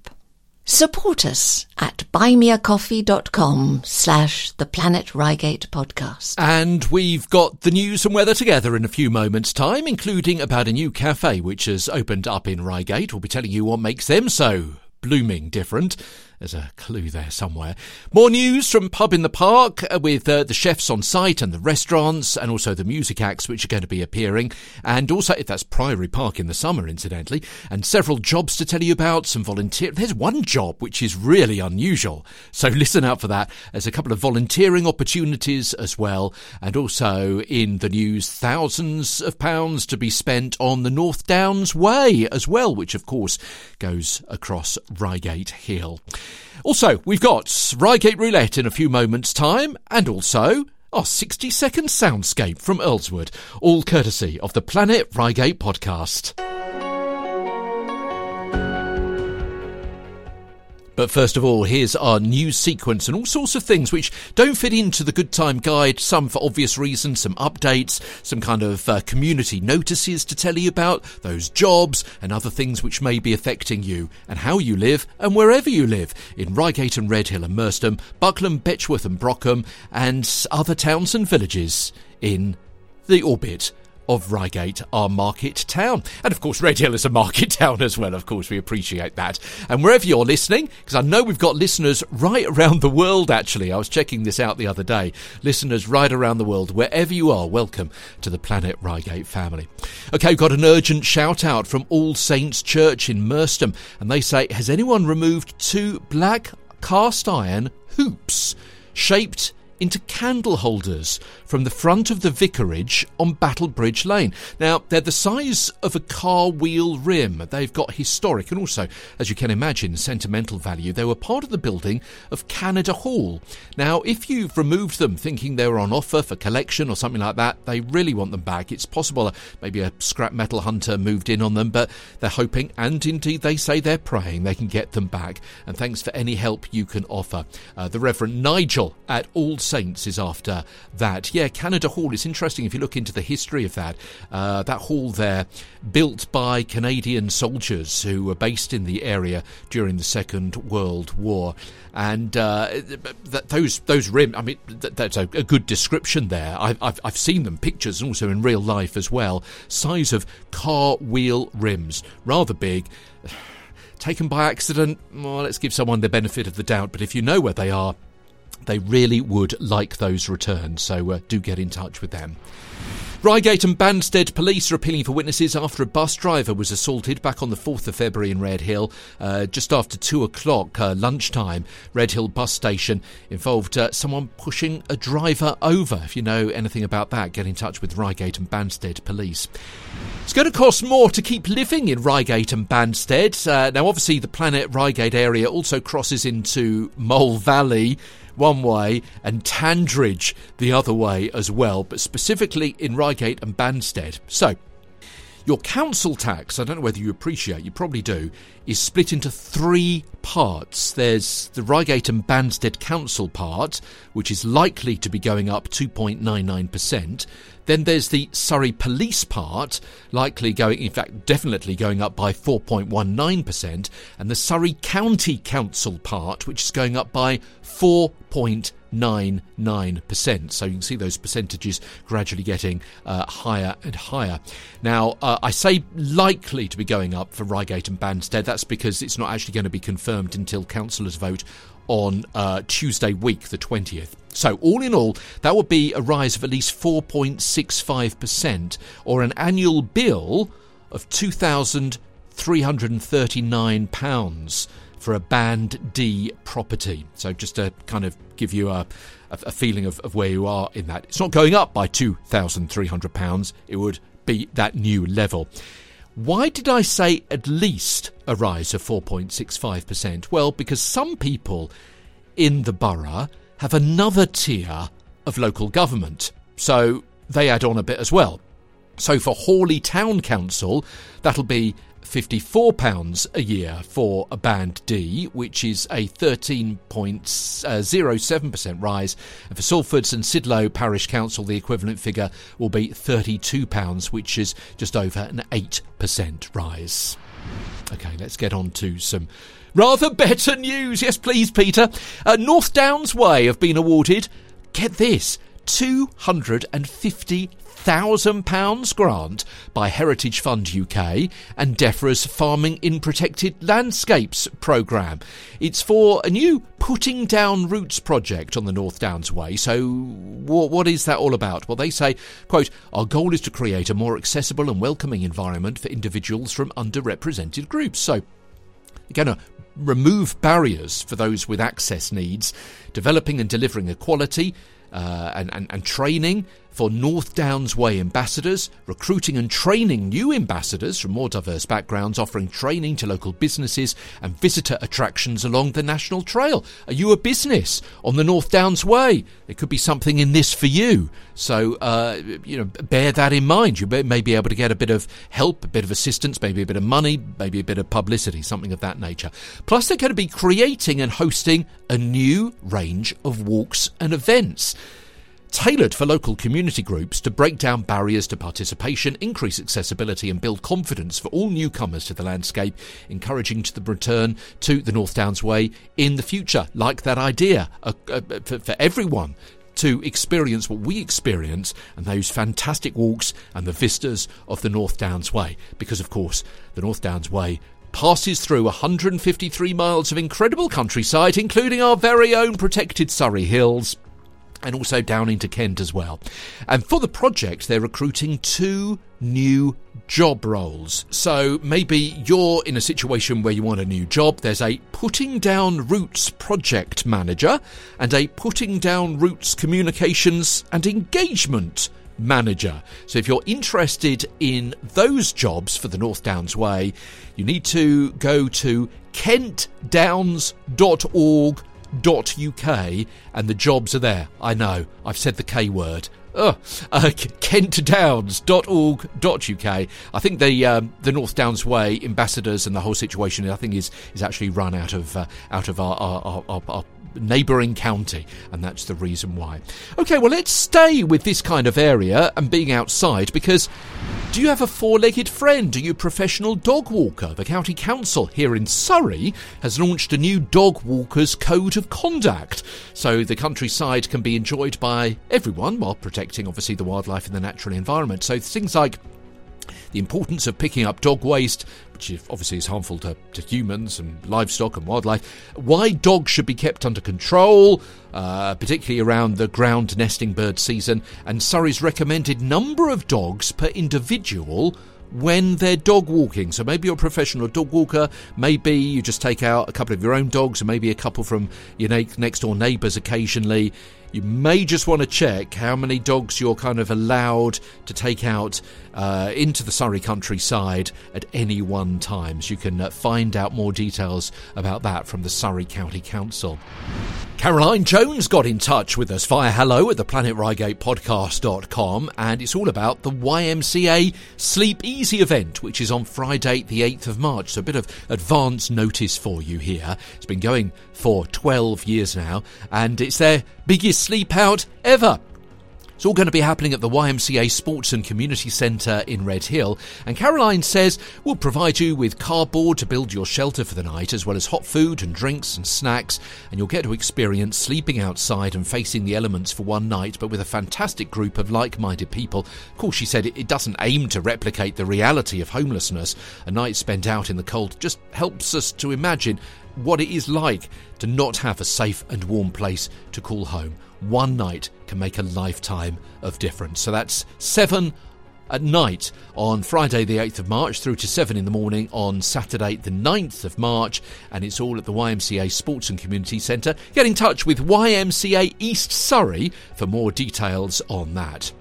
Support us at buymeacoffee.com slash the Planet Reigate podcast. And we've got the news and weather together in a few moments' time, including about a new cafe which has opened up in Reigate. We'll be telling you what makes them so blooming different. There's a clue there somewhere. More news from Pub in the Park uh, with uh, the chefs on site and the restaurants and also the music acts which are going to be appearing. And also, if that's Priory Park in the summer, incidentally. And several jobs to tell you about, some volunteer. There's one job which is really unusual. So listen out for that. There's a couple of volunteering opportunities as well. And also in the news, thousands of pounds to be spent on the North Downs Way as well, which of course goes across Reigate Hill. Also, we've got Reigate Roulette in a few moments' time, and also our 60 second soundscape from Earlswood, all courtesy of the Planet Reigate podcast. But first of all, here's our news sequence and all sorts of things which don't fit into the Good Time Guide, some for obvious reasons, some updates, some kind of uh, community notices to tell you about, those jobs and other things which may be affecting you and how you live and wherever you live in Reigate and Redhill and Merstham, Buckland, Betchworth and Brockham and other towns and villages in the orbit of Reigate, our market town. And of course, Redhill is a market town as well. Of course, we appreciate that. And wherever you're listening, because I know we've got listeners right around the world, actually. I was checking this out the other day. Listeners right around the world, wherever you are, welcome to the Planet Reigate family. Okay, got an urgent shout out from All Saints Church in Merstham. And they say, Has anyone removed two black cast iron hoops shaped into candle holders from the front of the vicarage on Battlebridge Lane. Now, they're the size of a car wheel rim. They've got historic and also, as you can imagine, sentimental value. They were part of the building of Canada Hall. Now, if you've removed them thinking they were on offer for collection or something like that, they really want them back. It's possible uh, maybe a scrap metal hunter moved in on them, but they're hoping, and indeed they say they're praying, they can get them back. And thanks for any help you can offer. Uh, the Reverend Nigel at All Saints is after that. Yeah, Canada Hall. It's interesting if you look into the history of that. Uh, that hall there, built by Canadian soldiers who were based in the area during the Second World War, and uh, th- those those rim. I mean, th- that's a, a, good description there. I, have I've seen them pictures and also in real life as well. Size of car wheel rims, rather big taken by accident, well, let's give someone the benefit of the doubt, but if you know where they are, they really would like those returns, so uh, do get in touch with them. Reigate and Banstead police are appealing for witnesses after a bus driver was assaulted back on the 4th of February in Redhill, uh, just after 2 o'clock uh, lunchtime. Redhill bus station involved uh, someone pushing a driver over. If you know anything about that, get in touch with Reigate and Banstead police. It's going to cost more to keep living in Reigate and Banstead. Uh, now, obviously, the Planet Reigate area also crosses into Mole Valley one way and Tandridge the other way as well, but specifically in Reigate and Banstead. So, your council tax, I don't know whether you appreciate, you probably do, is split into three parts. There's the Reigate and Banstead Council part, which is likely to be going up 2.99%. Then there's the Surrey Police part, likely going, in fact, definitely going up by 4.19%, and the Surrey County Council part, which is going up by 4.99%. So you can see those percentages gradually getting uh, higher and higher. Now, uh, I say likely to be going up for Reigate and Banstead. That's because it's not actually going to be confirmed until councillors vote on uh, Tuesday week, the 20th. So, all in all, that would be a rise of at least 4.65%, or an annual bill of £2,339 for a Band D property. So, just to kind of give you a, a, feeling of, of where you are in that. It's not going up by £2,300, it would be that new level. Why did I say at least a rise of 4.65%? Well, because some people in the borough have another tier of local government, so they add on a bit as well. So for Horley Town Council, that'll be £54 a year for a Band D, which is a 13.07% rise. And for Salfords and Sidlow Parish Council, the equivalent figure will be £32, which is just over an 8% rise. Okay, let's get on to some rather better news. Yes, please, Peter. Uh, North Downs Way have been awarded, get this, 250 £1,000 grant by Heritage Fund UK and DEFRA's Farming in Protected Landscapes programme. It's for a new Putting Down Roots project on the North Downs Way. So, what is that all about? Well, they say, quote, Our goal is to create a more accessible and welcoming environment for individuals from underrepresented groups. So, going to uh, remove barriers for those with access needs, developing and delivering equality uh, and, and, and training for North Downs Way ambassadors, recruiting and training new ambassadors from more diverse backgrounds, offering training to local businesses and visitor attractions along the National Trail. Are you a business on the North Downs Way? There could be something in this for you. So, uh, you know, bear that in mind. You may be able to get a bit of help, a bit of assistance, maybe a bit of money, maybe a bit of publicity, something of that nature. Plus, they're going to be creating and hosting a new range of walks and events tailored for local community groups to break down barriers to participation, increase accessibility, and build confidence for all newcomers to the landscape, encouraging to the return to the North Downs Way in the future. Like that idea uh, uh, for, for everyone to experience what we experience and those fantastic walks and the vistas of the North Downs Way. Because, of course, the North Downs Way passes through 153 miles of incredible countryside, including our very own protected Surrey Hills and also down into Kent as well. And for the project, they're recruiting two new job roles. So maybe you're in a situation where you want a new job. There's a Putting Down Roots project manager and a Putting Down Roots communications and engagement manager. So if you're interested in those jobs for the North Downs Way, you need to go to kentdowns.org uk and the jobs are there. I know, I've said the K word. Uh, kentdowns.org.uk. I think the um, the North Downs Way ambassadors and the whole situation, I think, is is actually run out of uh, out of our, our, our, our neighbouring county, and that's the reason why. Okay, well, let's stay with this kind of area and being outside because do you have a four legged friend? Are you a professional dog walker? The County Council here in Surrey has launched a new dog walkers code of conduct, so the countryside can be enjoyed by everyone while protecting, obviously, the wildlife and the natural environment. So things like the importance of picking up dog waste, which obviously is harmful to, to humans and livestock and wildlife, why dogs should be kept under control, uh, particularly around the ground nesting bird season, and Surrey's recommended number of dogs per individual when they're dog walking. So maybe you're a professional dog walker, maybe you just take out a couple of your own dogs, and maybe a couple from your next door neighbours occasionally. You may just want to check how many dogs you're kind of allowed to take out uh, into the Surrey countryside at any one time. So you can uh, find out more details about that from the Surrey County Council. Caroline Jones got in touch with us via hello at the planetreigate and it's all about the YMCA Sleep Easy event, which is on Friday, the 8th of March. So a bit of advance notice for you here. It's been going for 12 years now, and it's their biggest sleep out ever. It's all going to be happening at the YMCA Sports and Community Centre in Redhill. And Caroline says we'll provide you with cardboard to build your shelter for the night, as well as hot food and drinks and snacks. And you'll get to experience sleeping outside and facing the elements for one night, but with a fantastic group of like minded people. Of course, she said it doesn't aim to replicate the reality of homelessness. A night spent out in the cold just helps us to imagine what it is like to not have a safe and warm place to call home one night can make a lifetime of difference. So that's seven at night on Friday, the 8th of March, through to 7 in the morning on Saturday, the 9th of March, and it's all at the YMCA Sports and Community Centre. Get in touch with YMCA East Surrey for more details on that.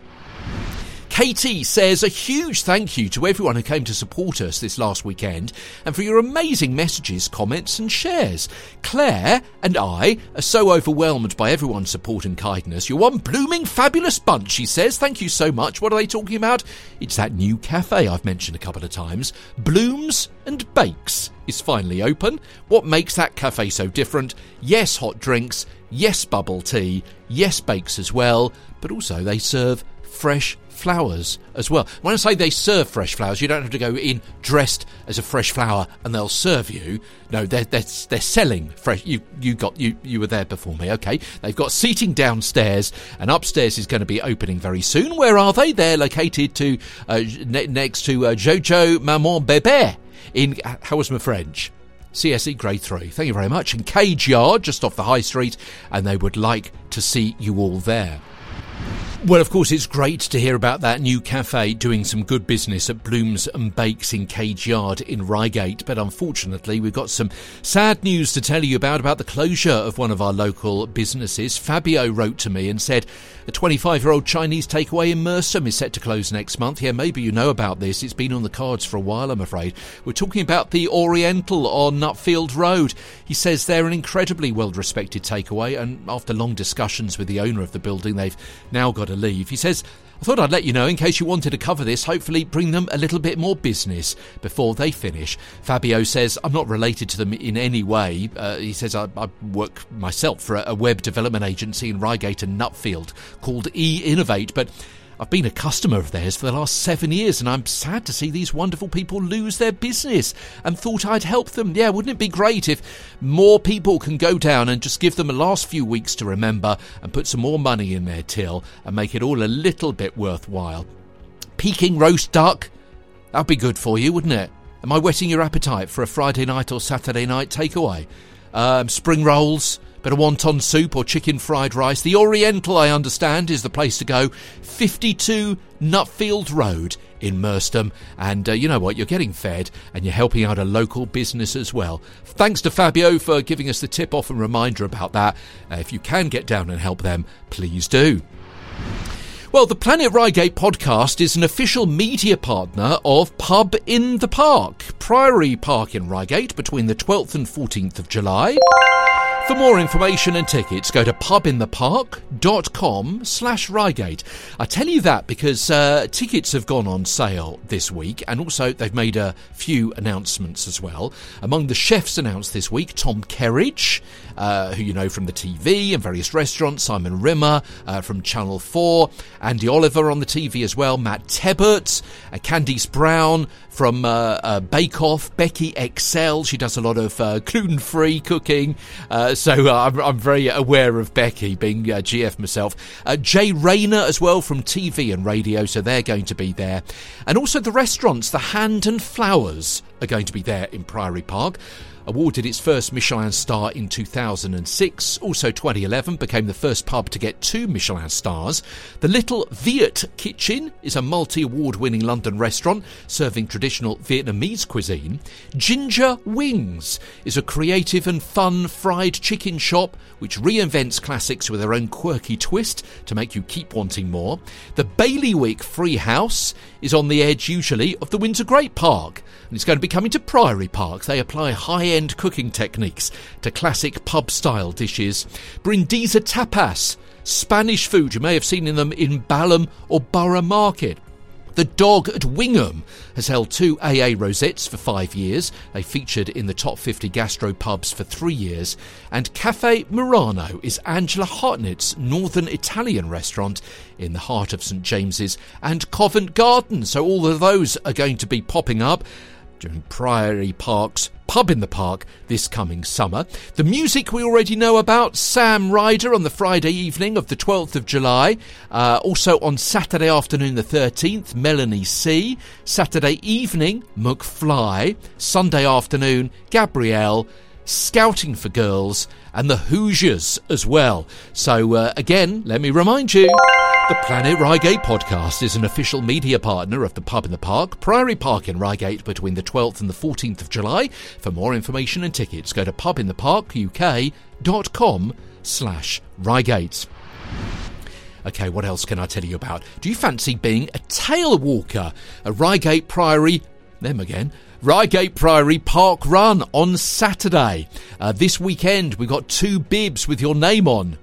Katie says a huge thank you to everyone who came to support us this last weekend and for your amazing messages, comments, and shares. Claire and I are so overwhelmed by everyone's support and kindness. You're one blooming fabulous bunch, she says. Thank you so much. What are they talking about? It's that new cafe I've mentioned a couple of times. Blooms and Bakes is finally open. What makes that cafe so different? Yes, hot drinks. Yes, bubble tea. Yes, bakes as well. But also, they serve fresh flowers as well. When I say they serve fresh flowers, you don't have to go in dressed as a fresh flower and they'll serve you. No, they're they're, they're selling fresh. You you got you you were there before me. Okay, they've got seating downstairs and upstairs is going to be opening very soon. Where are they? They're located to uh, ne- next to uh, Jojo Maman Bebe in how was my French? CSE Grade 3. Thank you very much. In Cage Yard, just off the High Street, and they would like to see you all there. Well, of course, it's great to hear about that new cafe doing some good business at Blooms and Bakes in Cage Yard in Reigate. But unfortunately, we've got some sad news to tell you about about the closure of one of our local businesses. Fabio wrote to me and said a 25 year old Chinese takeaway in Merstham is set to close next month. Yeah, maybe you know about this. It's been on the cards for a while, I'm afraid. We're talking about the Oriental on Nutfield Road. He says they're an incredibly well respected takeaway, and after long discussions with the owner of the building, they've now got to leave. He says, I thought I'd let you know in case you wanted to cover this, hopefully bring them a little bit more business before they finish. Fabio says, I'm not related to them in any way. Uh, he says, I, I, work myself for a, a web development agency in Reigate and Nutfield called E Innovate, but I've been a customer of theirs for the last seven years, and I'm sad to see these wonderful people lose their business and thought I'd help them. Yeah, wouldn't it be great if more people can go down and just give them the last few weeks to remember and put some more money in their till and make it all a little bit worthwhile? Peking roast duck? That'd be good for you, wouldn't it? Am I whetting your appetite for a Friday night or Saturday night takeaway? Um, spring rolls? Bit of wonton soup or chicken fried rice. The Oriental, I understand, is the place to go. 52 Nutfield Road in Merstham. And uh, you know what? You're getting fed and you're helping out a local business as well. Thanks to Fabio for giving us the tip off and reminder about that. Uh, if you can get down and help them, please do. Well, the Planet Reigate podcast is an official media partner of Pub in the Park, Priory Park in Reigate, between the 12th and 14th of July. For more information and tickets, go to pubinthepark.com slash Reigate. I tell you that because uh, tickets have gone on sale this week and also they've made a few announcements as well. Among the chefs announced this week, Tom Kerridge, uh, who you know from the TV and various restaurants, Simon Rimmer uh, from Channel 4, Andy Oliver on the TV as well, Matt Tebbutt, uh, Candice Brown from uh, uh, Bake Off, Becky Excell. She does a lot of gluten free cooking. Uh, so I'm, I'm, very aware of Becky, being GF myself. Jay Rayner as well from TV and radio, so they're going to be there. And also the restaurants, the Hand and Flowers, are going to be there in Priory Park. Awarded its first Michelin star in 2006. Also 2011 became the first pub to get two Michelin stars. The Little Viet Kitchen is a multi-award winning London restaurant serving traditional Vietnamese cuisine. Ginger Wings is a creative and fun fried chicken shop which reinvents classics with their own quirky twist to make you keep wanting more. The Bailiwick Free House is on the edge usually of the Windsor Great Park and it's going to be coming to Priory Park. They apply high-end cooking techniques to classic pub-style dishes. Brindisa Tapas, Spanish food you may have seen in them in Balham or Borough Market. The Dog at Wingham has held two AA rosettes for five years. They featured in the top 50 gastro pubs for three years. And Cafe Murano is Angela Hartnett's northern Italian restaurant in the heart of St James's and Covent Garden. So all of those are going to be popping up during Priory Park's Pub in the Park this coming summer. The music we already know about Sam Ryder on the Friday evening of the 12th of July. Uh, also on Saturday afternoon, the 13th, Melanie C. Saturday evening, McFly. Sunday afternoon, Gabrielle. Scouting for Girls, and the Hoosiers as well. So, uh, again, let me remind you the Planet Reigate podcast is an official media partner of the Pub in the Park, Priory Park in Reigate between the 12th and the 14th of July. For more information and tickets, go to pubintheparkuk.com slash Reigate. Okay, what else can I tell you about? Do you fancy being a tail walker? A Reigate Priory, them again, Reigate Priory Park Run on Saturday. Uh, this weekend, we've got two bibs with your name on.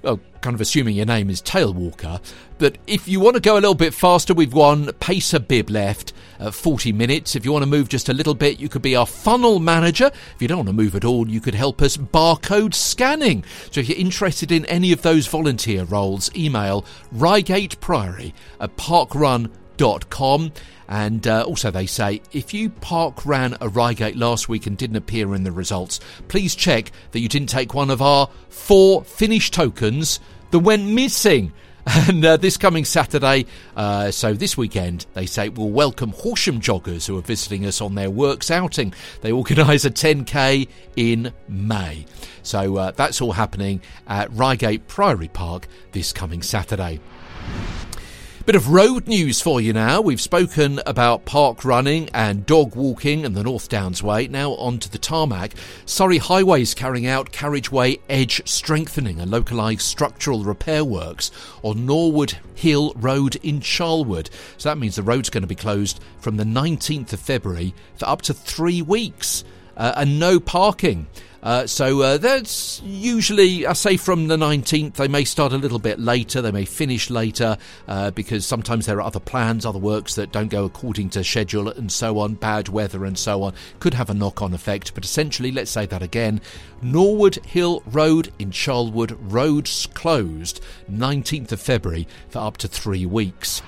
Well, kind of assuming your name is Tailwalker. But if you want to go a little bit faster, we've one pacer bib left at 40 minutes. If you want to move just a little bit, you could be our funnel manager. If you don't want to move at all, you could help us barcode scanning. So if you're interested in any of those volunteer roles, email Reigate Priory at parkrun.com. And uh, also, they say if you park ran a Reigate last week and didn't appear in the results, please check that you didn't take one of our four finish tokens that went missing. And uh, this coming Saturday, uh, so this weekend, they say we'll welcome Horsham joggers who are visiting us on their works outing. They organise a 10k in May. So uh, that's all happening at Reigate Priory Park this coming Saturday. Bit of road news for you now. We've spoken about park running and dog walking and the North Downs Way. Now on to the tarmac. Surrey Highways carrying out carriageway edge strengthening and localised structural repair works on Norwood Hill Road in Charlwood. So that means the road's going to be closed from the 19th of February for up to three weeks. Uh, and no parking. Uh, so uh, that's usually, I say, from the 19th. They may start a little bit later, they may finish later, uh, because sometimes there are other plans, other works that don't go according to schedule, and so on, bad weather, and so on. Could have a knock on effect, but essentially, let's say that again Norwood Hill Road in Charlwood, roads closed 19th of February for up to three weeks.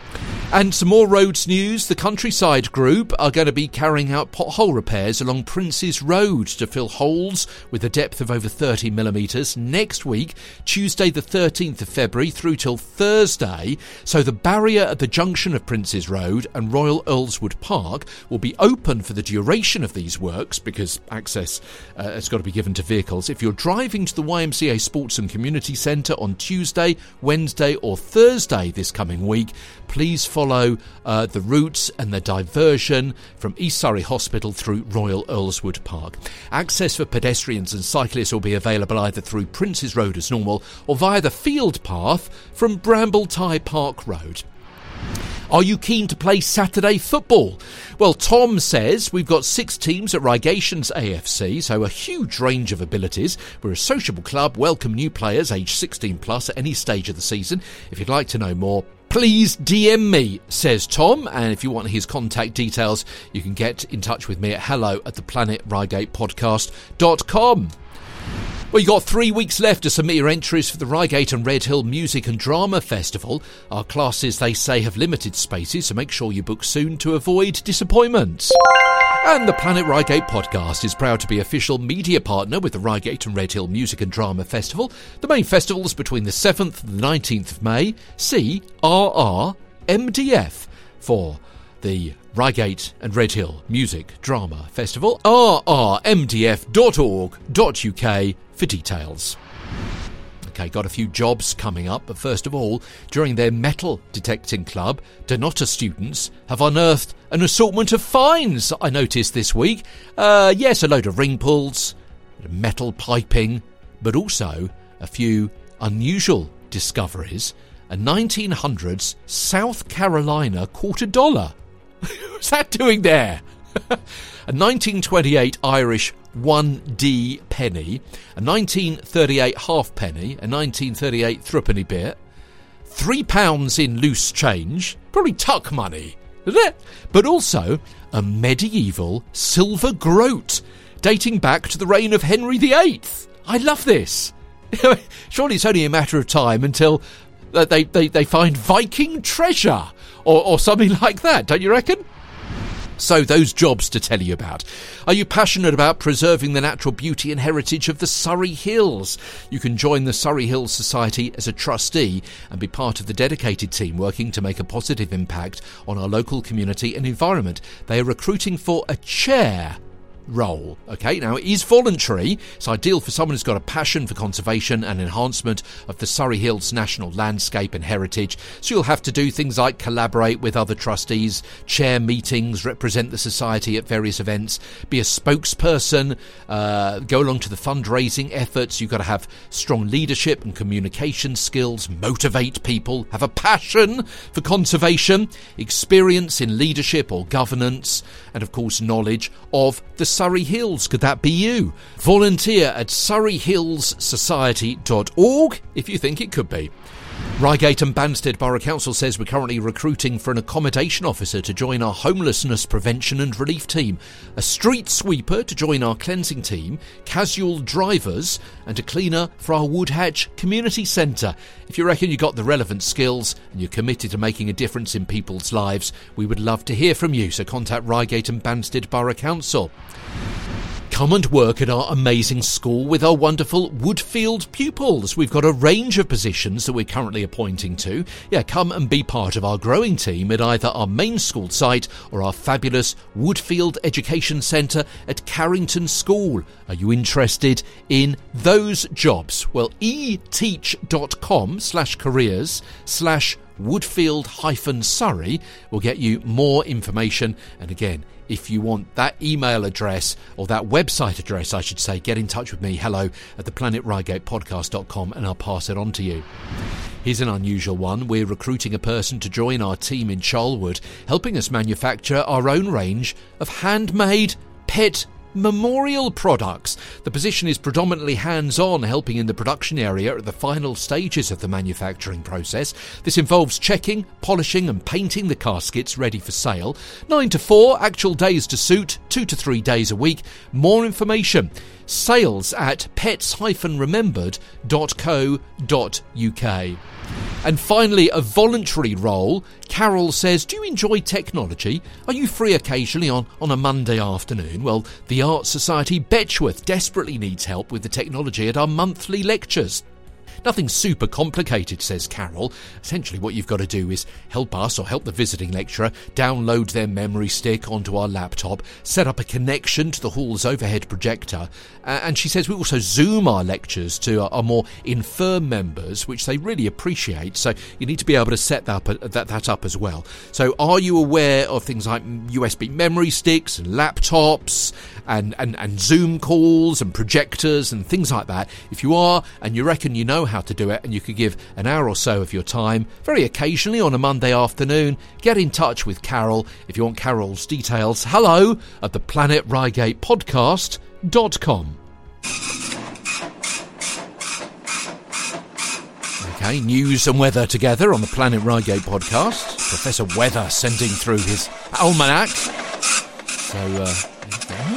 And some more roads news. The Countryside Group are going to be carrying out pothole repairs along Prince's Road to fill holes with a depth of over 30 millimetres next week, Tuesday the 13th of February through till Thursday. So the barrier at the junction of Prince's Road and Royal Earlswood Park will be open for the duration of these works because access uh, has got to be given to vehicles. If you're driving to the YMCA Sports and Community Centre on Tuesday, Wednesday, or Thursday this coming week, please follow uh, the routes and the diversion from East Surrey Hospital through Royal Earlswood Park. Access for pedestrians and cyclists will be available either through Prince's Road as normal or via the field path from Brambletye Park Road. Are you keen to play Saturday football? Well, Tom says we've got six teams at Reigatians AFC, so a huge range of abilities. We're a sociable club, welcome new players aged 16 plus at any stage of the season. If you'd like to know more, please DM me, says Tom. And if you want his contact details, you can get in touch with me at hello at the planetreigatepodcast.com. Well, you've got three weeks left to submit your entries for the Reigate and Redhill Music and Drama Festival. Our classes, they say, have limited spaces, so make sure you book soon to avoid disappointments. And the Planet Reigate podcast is proud to be official media partner with the Reigate and Redhill Music and Drama Festival. The main festivals between the 7th and the 19th of May. See RRMDF for the Reigate and Redhill Music Drama Festival. rrmdf.org.uk for details. Okay, got a few jobs coming up, but first of all, during their metal detecting club, Dunottar students have unearthed an assortment of finds I noticed this week. Uh, yes, a load of ring pulls, metal piping, but also a few unusual discoveries. A 1900s South Carolina quarter dollar. What's that doing there? a 1928 Irish 1D penny, a 1938 halfpenny, a 1938 threepenny bit, three pounds in loose change, probably tuck money, but also a medieval silver groat dating back to the reign of Henry VIII. I love this. Surely it's only a matter of time until uh, they, they, they find Viking treasure or, or something like that, don't you reckon? So, those jobs to tell you about. Are you passionate about preserving the natural beauty and heritage of the Surrey Hills? You can join the Surrey Hills Society as a trustee and be part of the dedicated team working to make a positive impact on our local community and environment. They are recruiting for a chair role. Okay, now it is voluntary. It's ideal for someone who's got a passion for conservation and enhancement of the Surrey Hills national landscape and heritage. So you'll have to do things like collaborate with other trustees, chair meetings, represent the society at various events, be a spokesperson, uh, go along to the fundraising efforts. You've got to have strong leadership and communication skills, motivate people, have a passion for conservation, experience in leadership or governance, and of course knowledge of the Surrey Hills. Could that be you? Volunteer at surreyhillssociety.org if you think it could be. Reigate and Banstead Borough Council says we're currently recruiting for an accommodation officer to join our homelessness prevention and relief team, a street sweeper to join our cleansing team, casual drivers, and a cleaner for our Woodhatch Community Centre. If you reckon you've got the relevant skills and you're committed to making a difference in people's lives, we would love to hear from you, so contact Reigate and Banstead Borough Council. Come and work at our amazing school with our wonderful Woodfield pupils. We've got a range of positions that we're currently appointing to. Yeah, come and be part of our growing team at either our main school site or our fabulous Woodfield Education Centre at Carrington School. Are you interested in those jobs? Well, eteach.com slash careers slash Woodfield Surrey will get you more information. And again, if you want that email address or that website address, I should say, get in touch with me. Hello at theplanetreigate.podcast.com and I'll pass it on to you. Here's an unusual one. We're recruiting a person to join our team in Charlwood, helping us manufacture our own range of handmade pet memorial products. The position is predominantly hands on, helping in the production area at the final stages of the manufacturing process. This involves checking, polishing, and painting the caskets ready for sale. 9 to 4, actual days to suit, 2 to 3 days a week. More information sales at pets-remembered.co.uk. And finally, a voluntary role. Carol says, Do you enjoy technology? Are you free occasionally on, on a Monday afternoon? Well, the Art Society Betchworth desperately needs help with the technology at our monthly lectures. Nothing super complicated, says Carol. Essentially, what you've got to do is help us or help the visiting lecturer download their memory stick onto our laptop, set up a connection to the hall's overhead projector, and she says we also zoom our lectures to our more infirm members, which they really appreciate. So you need to be able to set that up, that, that up as well. So, are you aware of things like mm, USB memory sticks and laptops and, and, and Zoom calls and projectors and things like that? If you are and you reckon you know how to do it and you could give an hour or so of your time, very occasionally on a Monday afternoon, get in touch with Carol if you want Carol's details. Hello at the Planet Reigate podcast.com. Okay, news and weather together on the Planet Reigate podcast. Professor Weather sending through his almanac. So, uh,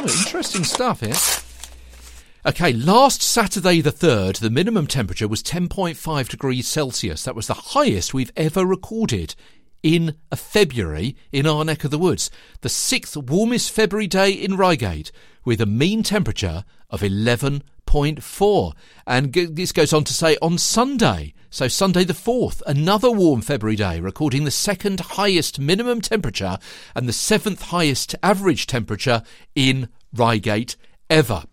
interesting stuff here. Okay, last Saturday the 3rd, the minimum temperature was 10.5 degrees Celsius. That was the highest we've ever recorded in February in our neck of the woods. The sixth warmest February day in Reigate with a mean temperature of 11.4. And this goes on to say on Sunday, so Sunday the 4th, another warm February day, recording the second highest minimum temperature and the seventh highest average temperature in Reigate ever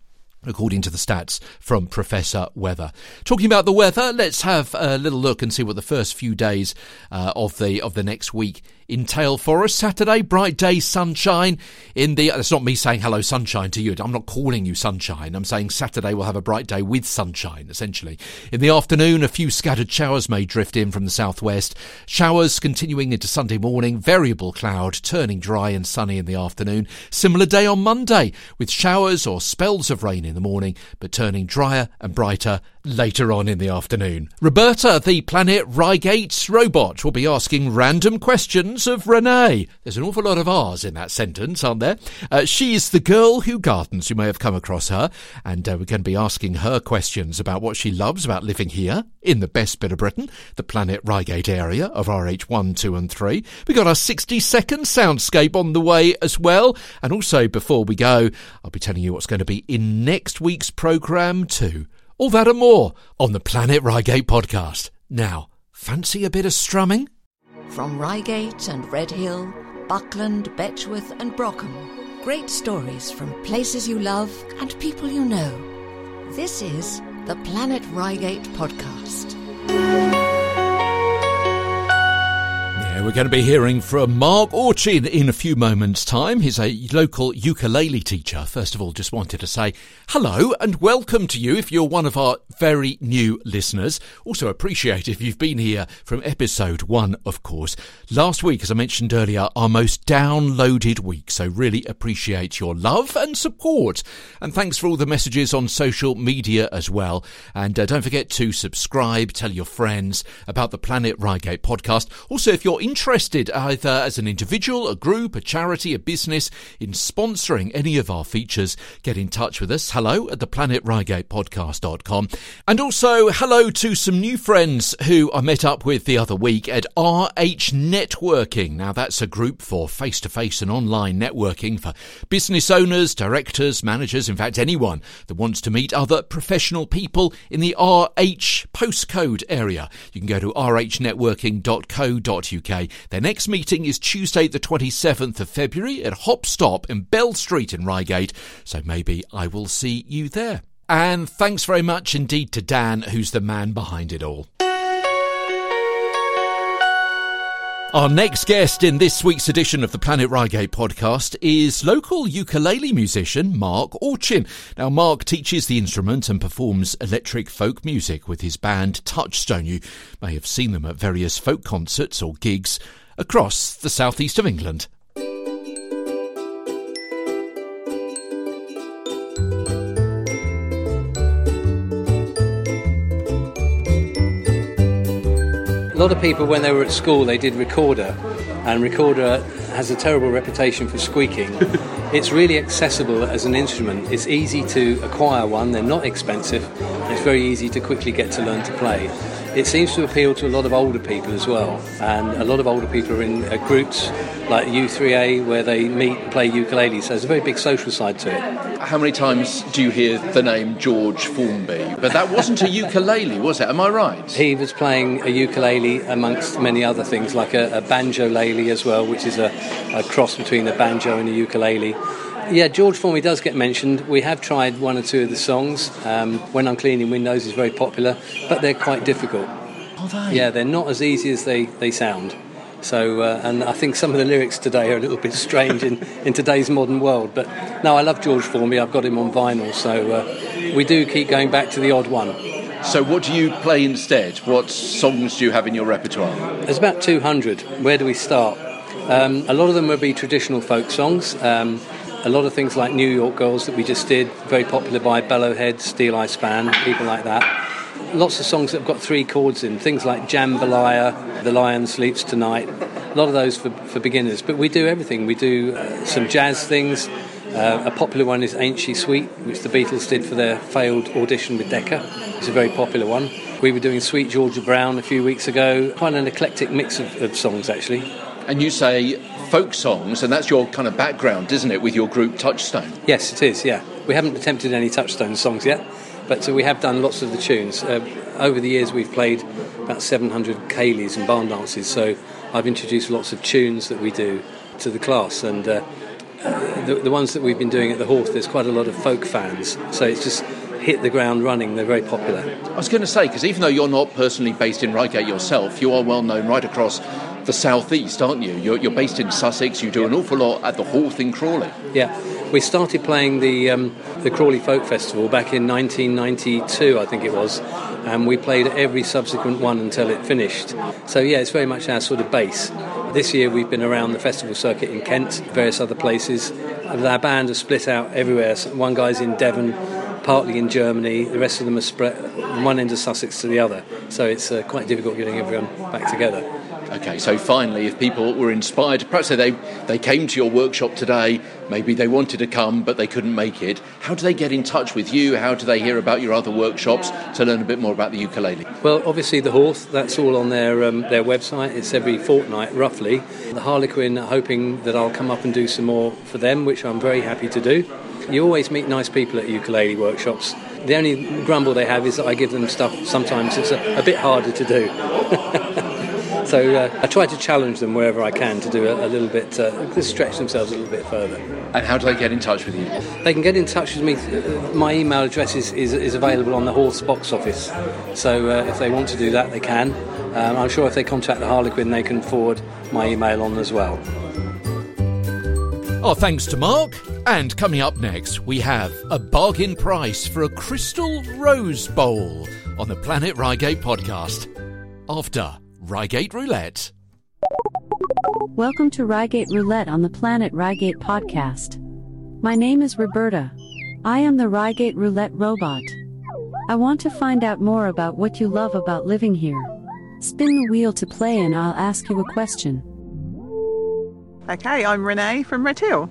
according to the stats from Professor Weather. Talking about the weather, let's have a little look and see what the first few days uh, of the of the next week entail for us. Saturday, bright day, sunshine. In the that's not me saying hello sunshine to you. I'm not calling you sunshine. I'm saying Saturday we'll have a bright day with sunshine. Essentially, in the afternoon, a few scattered showers may drift in from the southwest. Showers continuing into Sunday morning. Variable cloud, turning dry and sunny in the afternoon. Similar day on Monday with showers or spells of rain in the morning, but turning drier and brighter later on in the afternoon. Roberta, the Planet Reigate robot, will be asking random questions of Renee. There's an awful lot of R's in that sentence, aren't there? Uh, she's the girl who gardens. You may have come across her, and uh, we're going to be asking her questions about what she loves about living here in the best bit of Britain, the Planet Reigate area of RH1, 2, and 3. We've got our 60 second soundscape on the way as well, and also before we go, I'll be telling you what's going to be in next week's programme too. All that and more on the Planet Reigate podcast. Now, fancy a bit of strumming? From Reigate and Redhill, Buckland, Betchworth, and Brockham, great stories from places you love and people you know. This is the Planet Reigate podcast. We're going to be hearing from Mark Orchin in a few moments' time. He's a local ukulele teacher. First of all, just wanted to say hello and welcome to you if you're one of our very new listeners. Also appreciate if you've been here from episode one, of course. Last week, as I mentioned earlier, our most downloaded week. So really appreciate your love and support. And thanks for all the messages on social media as well. And uh, don't forget to subscribe, tell your friends about the Planet Reigate podcast. Also, if you're interested either as an individual, a group, a charity, a business in sponsoring any of our features, get in touch with us. Hello at theplanetreigatepodcast.com. And also hello to some new friends who I met up with the other week at RH Networking. Now that's a group for face to face and online networking for business owners, directors, managers, in fact anyone that wants to meet other professional people in the RH postcode area. You can go to rhnetworking.co.uk their next meeting is Tuesday, the 27th of February at Hop Stop in Bell Street in Reigate, so maybe I will see you there. And thanks very much indeed to Dan, who's the man behind it all. Our next guest in this week's edition of the Planet Reigate podcast is local ukulele musician Mark Orchin. Now, Mark teaches the instrument and performs electric folk music with his band Touchstone. You may have seen them at various folk concerts or gigs across the southeast of England. Lot of people, when they were at school, they did recorder, and recorder has a terrible reputation for squeaking. it's really accessible as an instrument. It's easy to acquire one, they're not expensive, and it's very easy to quickly get to learn to play. It seems to appeal to a lot of older people as well, and a lot of older people are in uh, groups like U3A where they meet and play ukulele, so there's a very big social side to it. How many times do you hear the name George Formby? But that wasn't a ukulele, was it? Am I right? He was playing a ukulele amongst many other things, like a, a banjo-lele as well, which is a, a cross between a banjo and a ukulele. Yeah, George Formby does get mentioned. We have tried one or two of the songs. Um, when I'm cleaning windows is very popular, but they're quite difficult. Are they? Yeah, they're not as easy as they, they sound. So, uh, and I think some of the lyrics today are a little bit strange in, in today's modern world. But no, I love George Formby. I've got him on vinyl, so uh, we do keep going back to the odd one. So, what do you play instead? What songs do you have in your repertoire? There's about 200. Where do we start? Um, a lot of them will be traditional folk songs. Um, a lot of things like New York Girls that we just did, very popular by Bellowhead, Steeleye Span, people like that. Lots of songs that have got three chords in, things like Jambalaya, The Lion Sleeps Tonight, a lot of those for, for beginners. But we do everything. We do uh, some jazz things. Uh, a popular one is Ain't She Sweet, which the Beatles did for their failed audition with Decca. It's a very popular one. We were doing Sweet Georgia Brown a few weeks ago. Quite an eclectic mix of, of songs, actually. And you say folk songs, and that's your kind of background, isn't it, with your group Touchstone? Yes, it is, yeah. We haven't attempted any Touchstone songs yet, but uh, we have done lots of the tunes. Uh, over the years, we've played about 700 ceilidhs and barn dances, so I've introduced lots of tunes that we do to the class, and uh, the, the ones that we've been doing at the Hawth, there's quite a lot of folk fans, so it's just hit the ground running. They're very popular. I was going to say, because even though you're not personally based in Reigate yourself, you are well known right across the southeast, aren't you? You're, you're based in Sussex. You do an awful lot at the Hawth in Crawley. Yeah, we started playing the um, the Crawley Folk Festival back in 1992, I think it was, and we played every subsequent one until it finished. So yeah, it's very much our sort of base. This year we've been around the festival circuit in Kent, various other places. Our band are split out everywhere. One guy's in Devon, partly in Germany. The rest of them are spread from one end of Sussex to the other. So it's uh, quite difficult getting everyone back together. Okay, so finally, if people were inspired, perhaps they, they came to your workshop today, maybe they wanted to come but they couldn't make it, how do they get in touch with you? How do they hear about your other workshops to learn a bit more about the ukulele? Well, obviously, the Hawth, that's all on their, um, their website. It's every fortnight, roughly. The Harlequin are hoping that I'll come up and do some more for them, which I'm very happy to do. You always meet nice people at ukulele workshops. The only grumble they have is that I give them stuff sometimes it's a, a bit harder to do. So uh, I try to challenge them wherever I can to do a, a little bit, uh, to stretch themselves a little bit further. And how do they get in touch with you? They can get in touch with me. Uh, my email address is, is, is, available on the Hawth box office. So uh, if they want to do that, they can. Um, I'm sure if they contact the Harlequin, they can forward my email on as well. Our thanks to Mark. And coming up next, we have a bargain price for a crystal rose bowl on the Planet Reigate podcast. After Reigate Roulette. Welcome to Reigate Roulette on the Planet Reigate podcast. My name is Roberta. I am the Reigate Roulette robot. I want to find out more about what you love about living here. Spin the wheel to play and I'll ask you a question. Okay, I'm Renee from Redhill.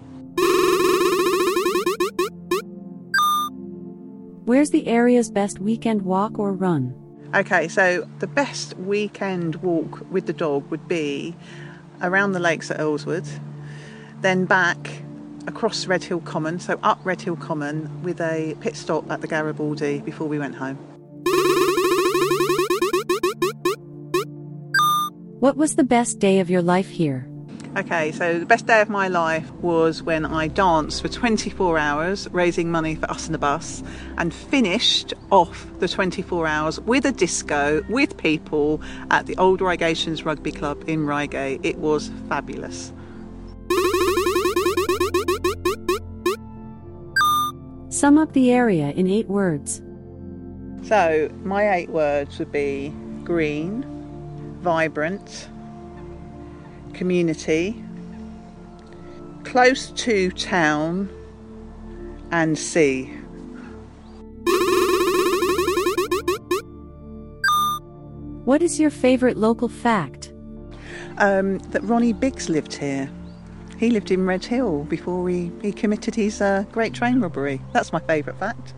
Where's the area's best weekend walk or run? Okay, so the best weekend walk with the dog would be around the lakes at Earlswood, then back across Redhill Common, so up Redhill Common with a pit stop at the Garibaldi before we went home. What was the best day of your life here? Okay, so the best day of my life was when I danced for 24 hours, raising money for us and the bus, and finished off the 24 hours with a disco with people at the Old Reigatians Rugby Club in Reigate. It was fabulous. Sum up the area in eight words. So, my eight words would be green, vibrant, community, close to town, and sea. What is your favourite local fact? Um, that Ronnie Biggs lived here. He lived in Redhill before he, he committed his uh, great train robbery. That's my favourite fact.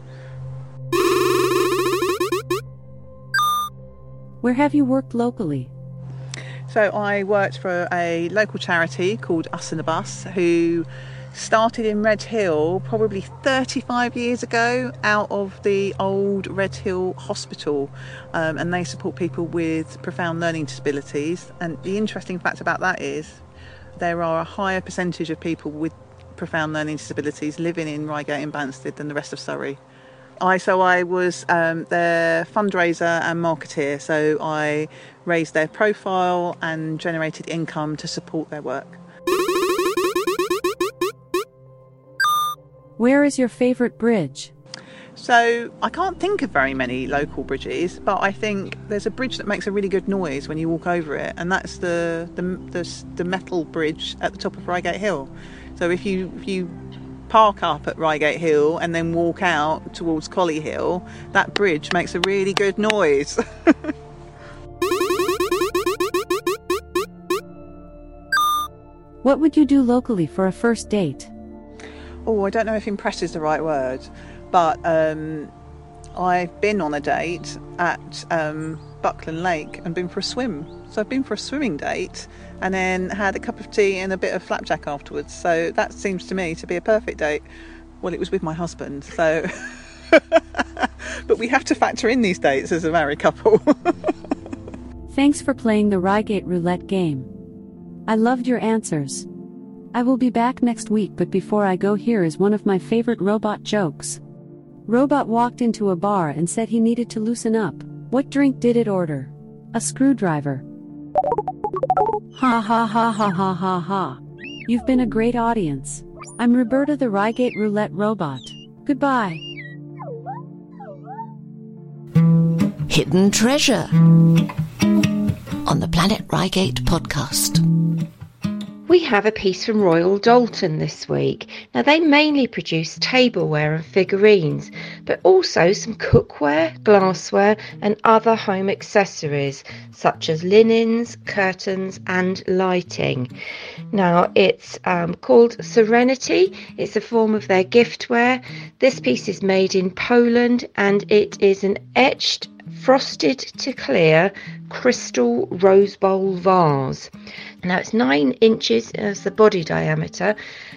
Where have you worked locally? So I worked for a local charity called Us and the Bus, who started in Redhill probably 35 years ago out of the old Redhill Hospital, um, and they support people with profound learning disabilities. And the interesting fact about that is there are a higher percentage of people with profound learning disabilities living in Reigate and Banstead than the rest of Surrey. I so I was um, their fundraiser and marketeer. So I raised their profile and generated income to support their work. Where is your favourite bridge? So I can't think of very many local bridges, but I think there's a bridge that makes a really good noise when you walk over it, and that's the the, the, the metal bridge at the top of Reigate Hill. So if you if you park up at Reigate Hill and then walk out towards Colley Hill, that bridge makes a really good noise. what would you do locally for a first date? Oh, I don't know if impress is the right word, but um, I've been on a date at um, Buckland Lake and been for a swim. So I've been for a swimming date and then had a cup of tea and a bit of flapjack afterwards. So that seems to me to be a perfect date. Well, it was with my husband, so. but we have to factor in these dates as a married couple. Thanks for playing the Reigate roulette game. I loved your answers. I will be back next week, but before I go, here is one of my favorite robot jokes. Robot walked into a bar and said he needed to loosen up. What drink did it order? A screwdriver. Ha ha ha ha ha ha ha. You've been a great audience. I'm Roberta the Reigate Roulette Robot. Goodbye. Hidden Treasure on the Planet Reigate podcast. We have a piece from Royal Dalton this week. Now, they mainly produce tableware and figurines, but also some cookware, glassware, and other home accessories such as linens, curtains, and lighting. Now, it's um, called Serenity, it's a form of their giftware. This piece is made in Poland and it is an etched frosted to clear crystal rose bowl vase. Now it's nine inches as the body diameter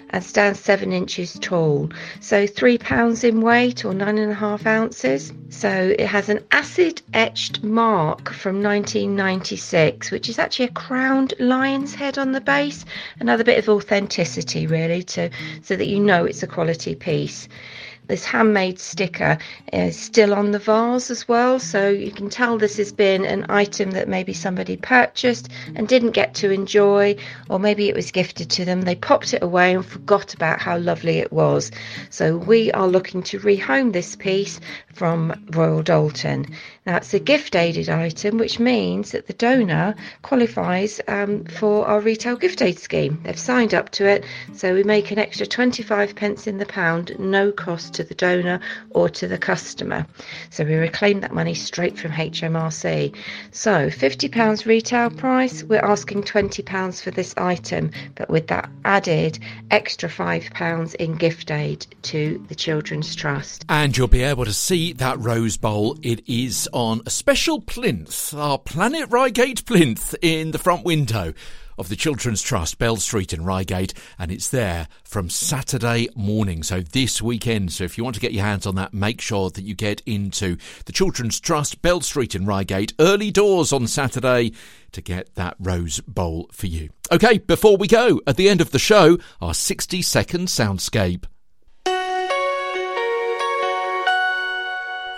and stands seven inches tall. So three pounds in weight or nine and a half ounces. So it has an acid etched mark from 1996, which is actually a crowned lion's head on the base. Another bit of authenticity really to so that you know it's a quality piece. This handmade sticker is still on the vase as well, so you can tell this has been an item that maybe somebody purchased and didn't get to enjoy, or maybe it was gifted to them. They popped it away and forgot about how lovely it was. So we are looking to rehome this piece from Royal Doulton. Now it's a gift aided item, which means that the donor qualifies um, for our retail gift aid scheme. They've signed up to it, so we make an extra 25 pence in the pound, no cost to the donor or to the customer. So we reclaim that money straight from HMRC. So £50 retail price, we're asking £20 for this item, but with that added extra £5 in gift aid to the Children's Trust. And you'll be able to see that rose bowl. It is on a special plinth, our Planet Reigate plinth in the front window of the Children's Trust, Bell Street in Reigate, and it's there from Saturday morning, so this weekend. So if you want to get your hands on that, make sure that you get into the Children's Trust, Bell Street in Reigate, early doors on Saturday to get that rose bowl for you. Okay, before we go, at the end of the show, our 60 second soundscape.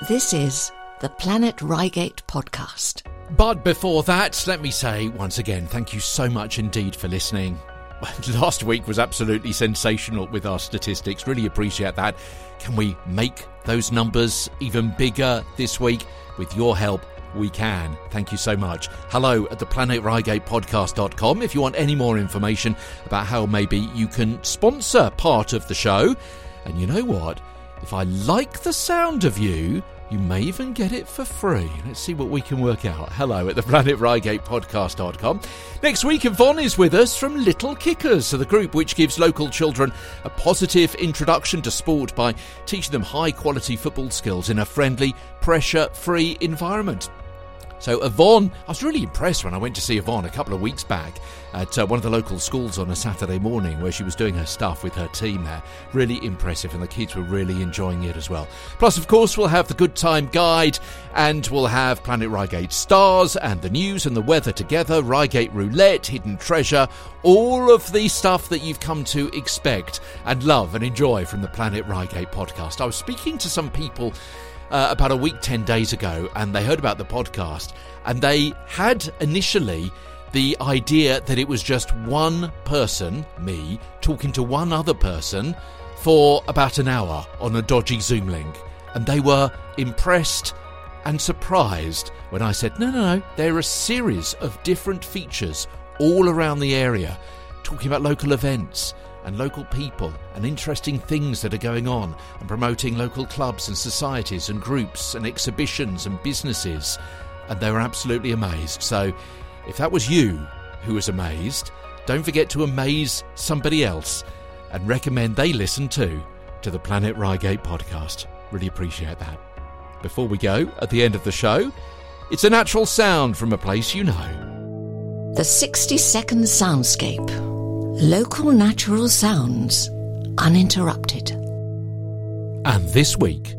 This is the Planet Reigate podcast. But before that, let me say once again, thank you so much indeed for listening. Last week was absolutely sensational with our statistics. Really appreciate that. Can we make those numbers even bigger this week? With your help, we can. Thank you so much. Hello at the planetreigatepodcast.com if you want any more information about how maybe you can sponsor part of the show. And you know what? If I like the sound of you, you may even get it for free. Let's see what we can work out. Hello at the planetreigatepodcast.com. Next week, Yvonne is with us from Little Kickers, the group which gives local children a positive introduction to sport by teaching them high quality football skills in a friendly, pressure free environment. So Yvonne, I was really impressed when I went to see Yvonne a couple of weeks back at uh, one of the local schools on a Saturday morning where she was doing her stuff with her team there. Really impressive, and the kids were really enjoying it as well. Plus, of course, we'll have the Good Time Guide, and we'll have Planet Reigate Stars and the news and the weather together, Reigate Roulette, Hidden Treasure, all of the stuff that you've come to expect and love and enjoy from the Planet Reigate podcast. I was speaking to some people uh, about a week, 10 days ago, and they heard about the podcast, and they had initially the idea that it was just one person, me, talking to one other person for about an hour on a dodgy Zoom link. And they were impressed and surprised when I said, no, no, no, there are a series of different features all around the area, talking about local events and local people and interesting things that are going on and promoting local clubs and societies and groups and exhibitions and businesses. And they were absolutely amazed. So if that was you who was amazed, don't forget to amaze somebody else and recommend they listen too to the Planet Reigate podcast. Really appreciate that. Before we go, at the end of the show, it's a natural sound from a place you know. The 60 second soundscape. Local natural sounds, uninterrupted. And this week,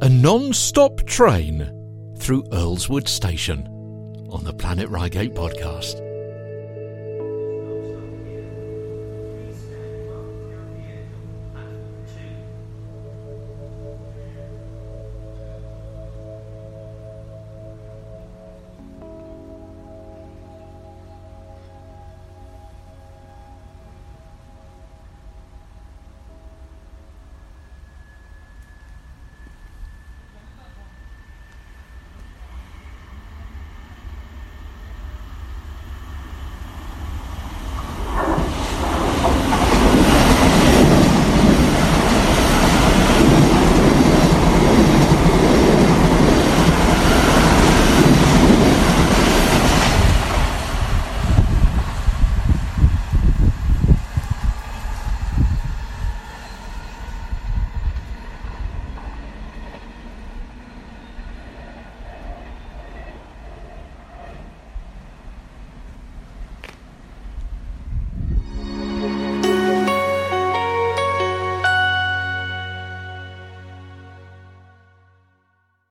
a non stop train through Earlswood Station on the Planet Reigate podcast.